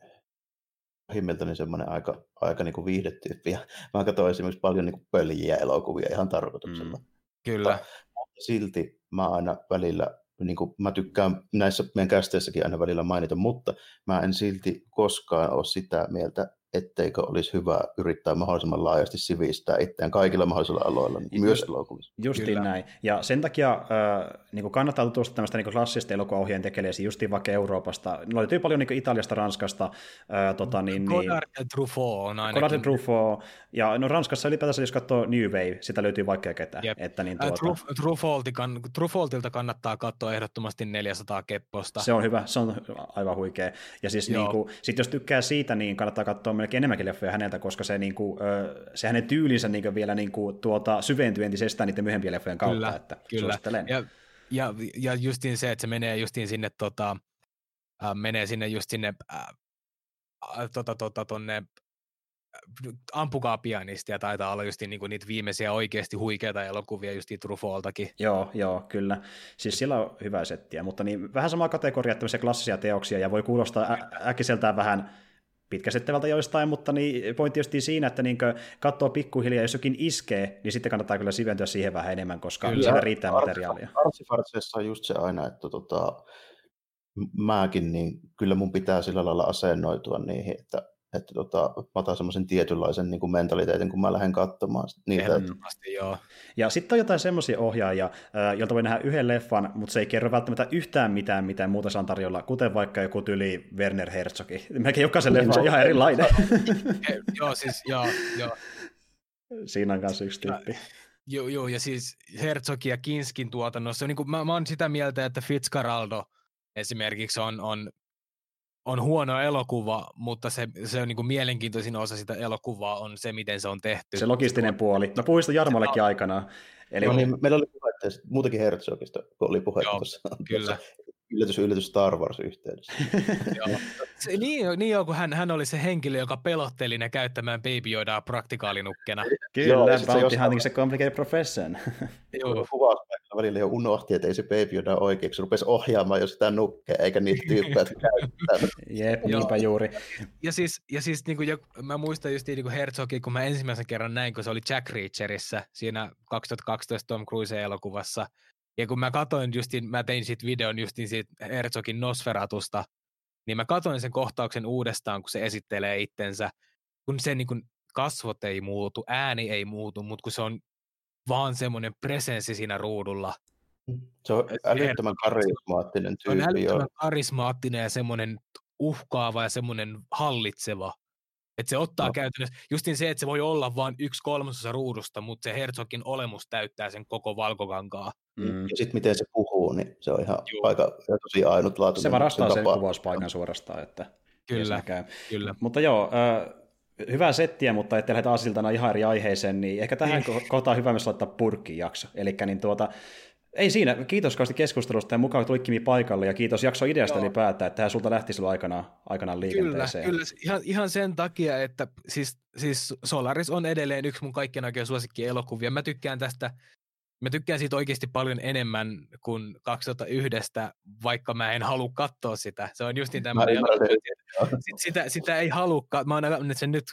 himmeltäni semmoinen aika, aika niin kuin viihdetyyppi. Ja mä katsoin esimerkiksi paljon niin kuin pöljiä elokuvia ihan tarkoituksella. Mm, kyllä. Mutta, mutta silti mä aina välillä, niin kuin mä tykkään näissä meidän kästeissäkin aina välillä mainita, mutta mä en silti koskaan ole sitä mieltä, etteikö olisi hyvä yrittää mahdollisimman laajasti sivistää itseään kaikilla mahdollisilla aloilla, niin myös elokuvissa. Justiin Kyllä. näin. Ja sen takia äh, niin kannattaa tutustua tämmöistä niin klassista elokuvaohjeen tekeleisiin justiin vaikka Euroopasta. No, löytyy paljon niin Italiasta, Ranskasta. Äh, tota, niin, Godard ja Truffaut on ainakin. Godard ja Truffaut. Ja no Ranskassa ylipäätänsä, jos katsoo New Wave, sitä löytyy vaikka ketä. Yep. Että, niin, tuota... Truf, Truffaultilta, Truffaultilta kannattaa katsoa ehdottomasti 400 kepposta. Se on hyvä, se on aivan huikea. Ja siis niin kuin, sit jos tykkää siitä, niin kannattaa katsoa melkein enemmänkin leffoja häneltä, koska se, niin kuin, se hänen tyylinsä niin kuin vielä niin kuin, tuota, syventyy entisestään niiden myöhempien leffojen kautta. Kyllä, että kyllä. Ja, ja, ja justiin se, että se menee justiin sinne, tota, äh, menee sinne just sinne äh, tota, tota, tonne ampukaa pianistia taitaa olla just niin kuin niitä viimeisiä oikeasti huikeita elokuvia just Truffaultakin. Joo, joo, kyllä. Siis sillä on hyvä settiä, mutta niin vähän sama kategoria, tämmöisiä klassisia teoksia, ja voi kuulostaa ä- äkkiseltään vähän pitkäsettävältä joistain, mutta niin pointti just siinä, että niin katsoo pikkuhiljaa, jos jokin iskee, niin sitten kannattaa kyllä siventyä siihen vähän enemmän, koska kyllä, siellä riittää materiaalia. Arsifarseissa on just se aina, että tota, mäkin, niin kyllä mun pitää sillä lailla asennoitua niihin, että että tota, mä otan semmoisen tietynlaisen niin kuin mentaliteetin, kun mä lähden katsomaan niitä. Ehdottomasti, joo. Ja sitten on jotain semmoisia ohjaajia, joilta voi nähdä yhden leffan, mutta se ei kerro välttämättä yhtään mitään, mitä muuta se on tarjolla, kuten vaikka joku tyli Werner Herzogi. Melkein jokaisen leffan on ihan erilainen. joo, siis joo, joo. Siinä on myös yksi tyyppi. Joo, joo, ja siis Herzog ja Kinskin tuotannossa, niin kuin, mä, mä oon sitä mieltä, että Fitzcarraldo esimerkiksi on, on on huono elokuva, mutta se, se on niin kuin mielenkiintoisin osa sitä elokuvaa on se, miten se on tehty. Se logistinen puoli. Mä puhuin sitä Jarmollekin aikanaan. Eli... No niin, meillä oli puhetta, muutenkin Herzogista, kun oli puhetta Joo, tuossa, kyllä. yllätys, yllätys Star Wars-yhteydessä. se, niin, niin jo, kun hän, hän oli se henkilö, joka pelotteli ne käyttämään Baby Yodaa praktikaalinnukkena. Kyllä, Joo, Bounty Hunting se complicated profession. Joo. Välillä jo unohti, että ei se Baby Yoda oikein, se rupesi ohjaamaan jo sitä nukkea, eikä niitä tyyppejä, käyttää. Jep, niinpä juuri. Ja siis, ja siis niin kuin, mä muistan just niin kuin Herzogi, kun mä ensimmäisen kerran näin, kun se oli Jack Reacherissä siinä 2012 Tom Cruise elokuvassa, ja kun mä katoin justin, mä tein siitä videon justin siitä Herzogin Nosferatusta, niin mä katoin sen kohtauksen uudestaan, kun se esittelee itsensä, kun se niin kuin kasvot ei muutu, ääni ei muutu, mutta kun se on vaan semmoinen presenssi siinä ruudulla, Se on älyttömän karismaattinen tyyppi. Se on älyttömän karismaattinen ja semmoinen uhkaava ja semmoinen hallitseva. Että se ottaa no. käytännössä, justin se, että se voi olla vain yksi kolmasosa ruudusta, mutta se Herzogin olemus täyttää sen koko valkokankaa. Mm. Ja sitten miten se puhuu, niin se on ihan Juu. aika tosi ainutlaatuinen. Se varastaa sen, sen kuvauspaikan suorastaan, että kyllä, kyllä. Mutta joo, äh, hyvää settiä, mutta ettei lähdetä asiltana ihan eri aiheeseen, niin ehkä tähän niin. kohtaan hyvä myös laittaa purkkiin jakso. Eli niin tuota, ei siinä. Kiitos kauheasti keskustelusta ja mukaan tuli Kimi paikalle ja kiitos jakso ideasta Joo. ylipäätään, että tähän sulta lähti silloin aikanaan, aikanaan liikenteeseen. Kyllä, kyllä. Ihan, ihan sen takia, että siis, siis Solaris on edelleen yksi mun kaikkien oikein suosikki elokuvia. Mä tykkään tästä Mä tykkään siitä oikeasti paljon enemmän kuin 2001, vaikka mä en halua katsoa sitä. Se on just niin tämmöinen sitä, sitä ei halua, mä oon sen nyt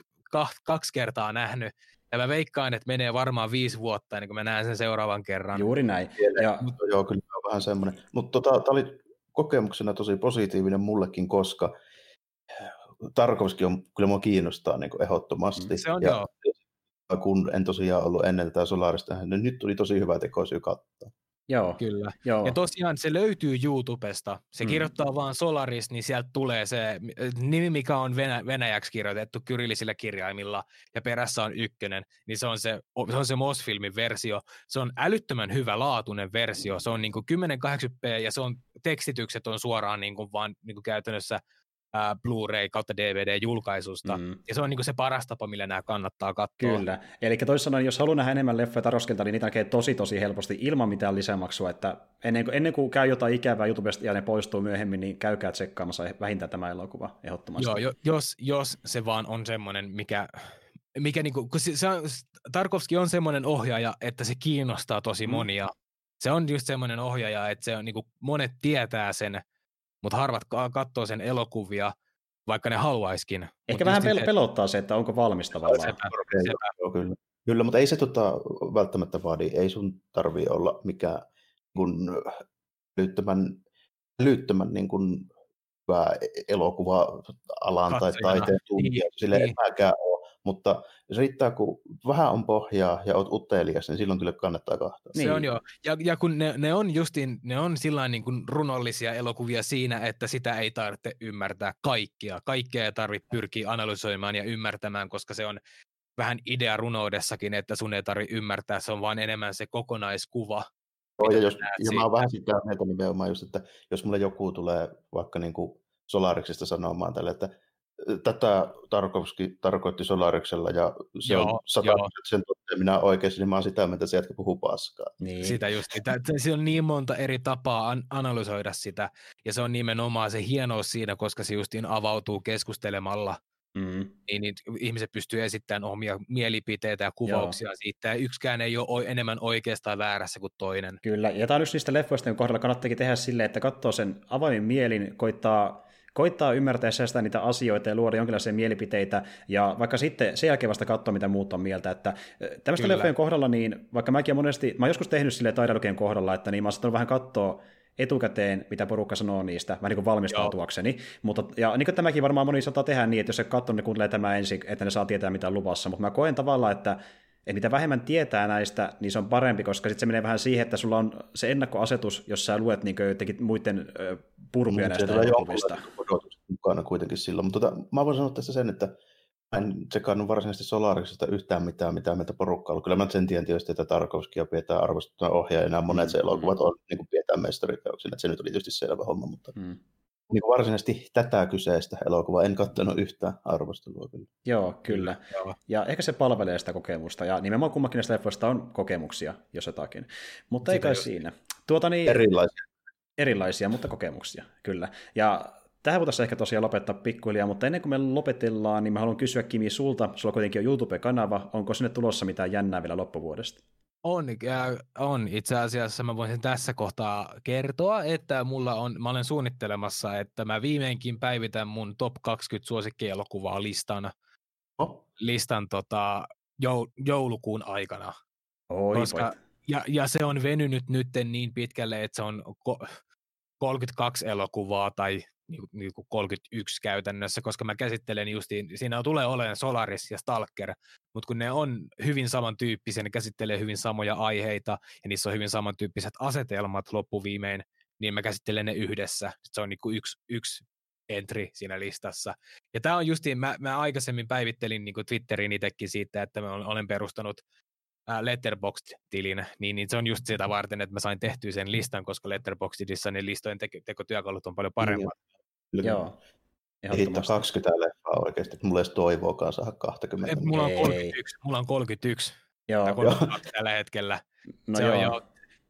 kaksi kertaa nähnyt, ja mä veikkaan, että menee varmaan viisi vuotta ennen kuin mä näen sen seuraavan kerran. Juuri näin. Ja... Mutta, joo, kyllä on vähän semmoinen. Mutta tota, tämä oli kokemuksena tosi positiivinen mullekin, koska Tarkovski on, kyllä mua kiinnostaa niin ehdottomasti. Se on ja, joo. Kun en tosiaan ollut ennen tätä Solarista, niin nyt tuli tosi hyvä tekosyy katsoa. Joo. Kyllä. Joo. Ja tosiaan se löytyy YouTubesta. Se mm. kirjoittaa vaan Solaris, niin sieltä tulee se nimi, mikä on venä, venäjäksi kirjoitettu kyrillisillä kirjaimilla ja perässä on ykkönen, niin se on se, se, on se MOS-filmin versio. Se on älyttömän hyvä laatuinen versio. Se on niin 1080p ja se on tekstitykset on suoraan niin kuin vaan niin kuin käytännössä äh, Blu-ray kautta DVD-julkaisusta. Mm. Ja se on niin kuin se paras tapa, millä nämä kannattaa katsoa. Kyllä. Eli toisin sanoen, jos haluaa nähdä enemmän leffoja Taroskelta, niin niitä näkee tosi tosi helposti ilman mitään lisämaksua. Että ennen kuin, ennen kuin käy jotain ikävää YouTubesta ja ne poistuu myöhemmin, niin käykää tsekkaamassa vähintään tämä elokuva ehdottomasti. Joo, jos, jos se vaan on semmoinen, mikä mikä niinku, kun se, se on, Tarkovski on semmoinen ohjaaja, että se kiinnostaa tosi mm. monia. Se on just semmoinen ohjaaja, että se on, niinku, monet tietää sen, mutta harvat katsoo sen elokuvia, vaikka ne haluaiskin. Ehkä vähän pel- pelottaa se, että onko valmis tavallaan. Sepä, sepä. kyllä. kyllä, mutta ei se tota, välttämättä vaadi, ei sun tarvi olla mikään kun älyttömän, älyttömän niin kuin, hyvä e-, elokuva-alan tai taiteen tuntija. Niin, Sille niin. en mäkään mutta se riittää, kun vähän on pohjaa ja olet utelias, niin silloin kyllä kannattaa kahtaa. Niin. Se on joo. Ja, ja kun ne, ne on justiin, ne on sillä niin kuin runollisia elokuvia siinä, että sitä ei tarvitse ymmärtää kaikkia. Kaikkea ei tarvitse pyrkiä analysoimaan ja ymmärtämään, koska se on vähän idea runoudessakin, että sun ei tarvitse ymmärtää, se on vaan enemmän se kokonaiskuva. Joo, ja, jos, ja mä oon vähän sitä mieltä nimenomaan just, että jos mulle joku tulee vaikka niin kuin Solariksesta sanomaan tälle, että tätä Tarkovski tarkoitti Solariksella ja se joo, on sata sen toteen minä oikeasti, niin mä oon sitä mieltä, että se jätkä puhuu paskaa. Niin. Sitä just. Se on niin monta eri tapaa an- analysoida sitä ja se on nimenomaan se hienous siinä, koska se justiin avautuu keskustelemalla Mm. Niin, niin ihmiset pystyy esittämään omia mielipiteitä ja kuvauksia Joo. siitä, ja yksikään ei ole enemmän oikeastaan väärässä kuin toinen. Kyllä, ja tämä on yksi niistä leffoista, jonka kohdalla kannattakin tehdä silleen, että katsoo sen avoimin mielin, koittaa koittaa ymmärtää sitä niitä asioita ja luoda jonkinlaisia mielipiteitä, ja vaikka sitten sen jälkeen vasta katsoa, mitä muut on mieltä. Että tämmöisten leffojen kohdalla, niin vaikka mäkin monesti, mä oon joskus tehnyt sille taidalukien kohdalla, että niin mä oon vähän katsoa etukäteen, mitä porukka sanoo niistä, vähän niin kuin valmistautuakseni. Joo. Mutta, ja niin kuin tämäkin varmaan moni saattaa tehdä niin, että jos se katsoo, niin kuuntelee tämä ensin, että ne saa tietää, mitä on luvassa. Mutta mä koen tavallaan, että että mitä vähemmän tietää näistä, niin se on parempi, koska sitten se menee vähän siihen, että sulla on se ennakkoasetus, jos sä luet niin jotenkin muiden purkuja niin, näistä elokuvista. mukana kuitenkin silloin, mutta tota, mä voin sanoa tässä sen, että mä en tsekannut varsinaisesti Solariksesta yhtään mitään, mitä meiltä porukkaa ollut. Kyllä mä sen tiedän tietysti, että Tarkovskia pidetään arvostettuna ohjaajana, monet mm, se elokuvat mm. on, niin kuin pidetään mestariteoksina, että se nyt oli tietysti selvä homma, mutta mm niin kuin varsinaisesti tätä kyseistä elokuvaa en katsonut yhtään arvostelua. Kyllä. Joo, kyllä. Joo. Ja ehkä se palvelee sitä kokemusta, ja nimenomaan kummakin näistä leffoista on kokemuksia, jos jotakin. Mutta ei kai just... siinä. Tuota niin, erilaisia. Erilaisia, mutta kokemuksia, kyllä. Ja tähän voitaisiin ehkä tosiaan lopettaa pikkuhiljaa, mutta ennen kuin me lopetellaan, niin mä haluan kysyä Kimi sulta, sulla kuitenkin on YouTube-kanava, onko sinne tulossa mitään jännää vielä loppuvuodesta? On, on. Itse asiassa mä voisin tässä kohtaa kertoa, että mulla on, mä olen suunnittelemassa, että mä viimeinkin päivitän mun top 20 suosikkielokuvaa listan, oh. listan tota, joulukuun aikana. Oi, koska, ja, ja, se on venynyt nyt niin pitkälle, että se on ko- 32 elokuvaa tai niin kuin 31 käytännössä, koska mä käsittelen justiin, siinä tulee olemaan Solaris ja Stalker, mutta kun ne on hyvin samantyyppisiä, ne käsittelee hyvin samoja aiheita ja niissä on hyvin samantyyppiset asetelmat loppuviimein, niin mä käsittelen ne yhdessä. Se on niin kuin yksi, yksi entry siinä listassa. Ja tämä on justiin, mä, mä aikaisemmin päivittelin niin kuin Twitterin itsekin siitä, että mä olen perustanut Letterboxd-tilin, niin, niin se on just sitä varten, että mä sain tehtyä sen listan, koska Letterboxdissa ne listojen te- tekotyökalut on paljon paremmat. Kyllä. Joo. Hitto 20 leffaa oikeasti, että mulla ei toivoakaan saada 20. Et, mulla, on 31, mulla on 31. Joo. Tai 32 tällä hetkellä. No se joo. on jo,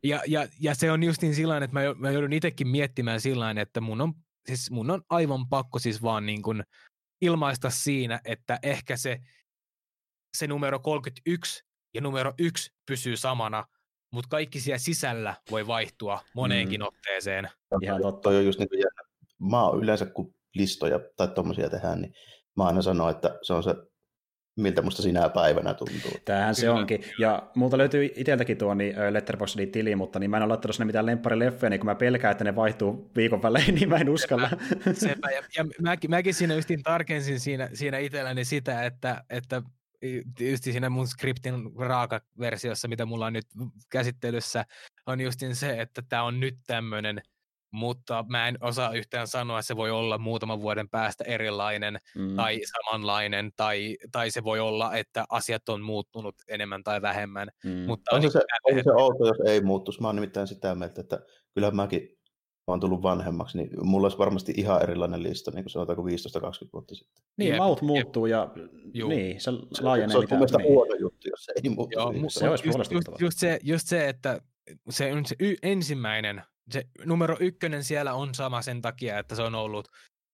ja, ja, ja, se on just niin sillä että mä, mä joudun itsekin miettimään sillä että mun on, siis mun on aivan pakko siis vaan niin kuin ilmaista siinä, että ehkä se, se numero 31 ja numero 1 pysyy samana, mutta kaikki siellä sisällä voi vaihtua moneenkin mm. otteeseen. Ihan totta. Toi on just niin kuin jännä. Mä oon yleensä, kun listoja tai tommosia tehdään, niin mä aina sanon, että se on se miltä musta sinä päivänä tuntuu. Tämähän se onkin. Ja multa löytyy itseltäkin tuo niin Letterboxdin tili, mutta niin mä en ole laittanut sinne mitään lempparileffejä, niin kun mä pelkään, että ne vaihtuu viikon välein, niin mä en uskalla. Sepä, sepä. Ja, ja mäkin, mäkin siinä justiin tarkensin siinä, siinä itselläni sitä, että, että just siinä mun skriptin raaka-versiossa, mitä mulla on nyt käsittelyssä, on justin se, että tämä on nyt tämmöinen mutta mä en osaa yhtään sanoa, että se voi olla muutaman vuoden päästä erilainen mm. tai samanlainen, tai, tai se voi olla, että asiat on muuttunut enemmän tai vähemmän. Mm. Mutta on, se, on se outo, jos ei muuttuisi. Mä oon nimittäin sitä mieltä, että kyllä mäkin olen tullut vanhemmaksi, niin mulla olisi varmasti ihan erilainen lista, niin kuin sanotaanko 15-20 vuotta sitten. Niin, Jep. maut muuttuu ja Juu. niin, se laajenee. Se, se on mitä, niin. huono juttu, jos se ei muutu. Joo, niin, se olisi just, just, just, se, just se, että se on se y- ensimmäinen se numero ykkönen siellä on sama sen takia, että se on ollut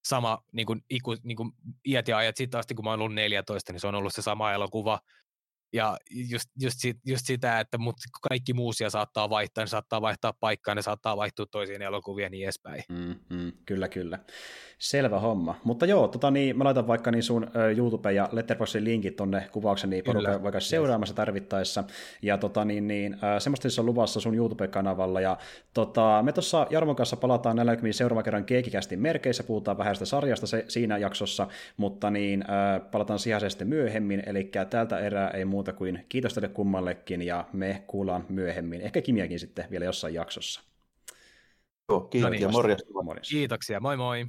sama niin kuin, iku, niin kuin iät ja ajat sitten asti, kun mä oon ollut 14, niin se on ollut se sama elokuva. Ja just, just, just sitä, että mut kaikki muusia saattaa vaihtaa, ne saattaa vaihtaa paikkaa, ne saattaa vaihtua toisiin elokuvia niin edespäin. Mm, mm, kyllä, kyllä. Selvä homma. Mutta joo, tota niin, mä laitan vaikka niin sun YouTube ja Letterboxdin linkit tonne kuvauksen, niin porukka vaikka seuraamassa tarvittaessa. Ja tota niin, niin semmoista siis on luvassa sun YouTube-kanavalla. Ja tota, me tuossa Jarmon kanssa palataan näillä seuraavan kerran Keekikästin merkeissä, puhutaan vähän sitä sarjasta se, siinä jaksossa, mutta niin äh, palataan siihen sitten myöhemmin, eli tältä erää ei muuta kuin kiitos teille kummallekin, ja me kuullaan myöhemmin, ehkä Kimiäkin sitten vielä jossain jaksossa. Joo, kiitos no niin, ja morjesta. Kiitoksia, moi moi.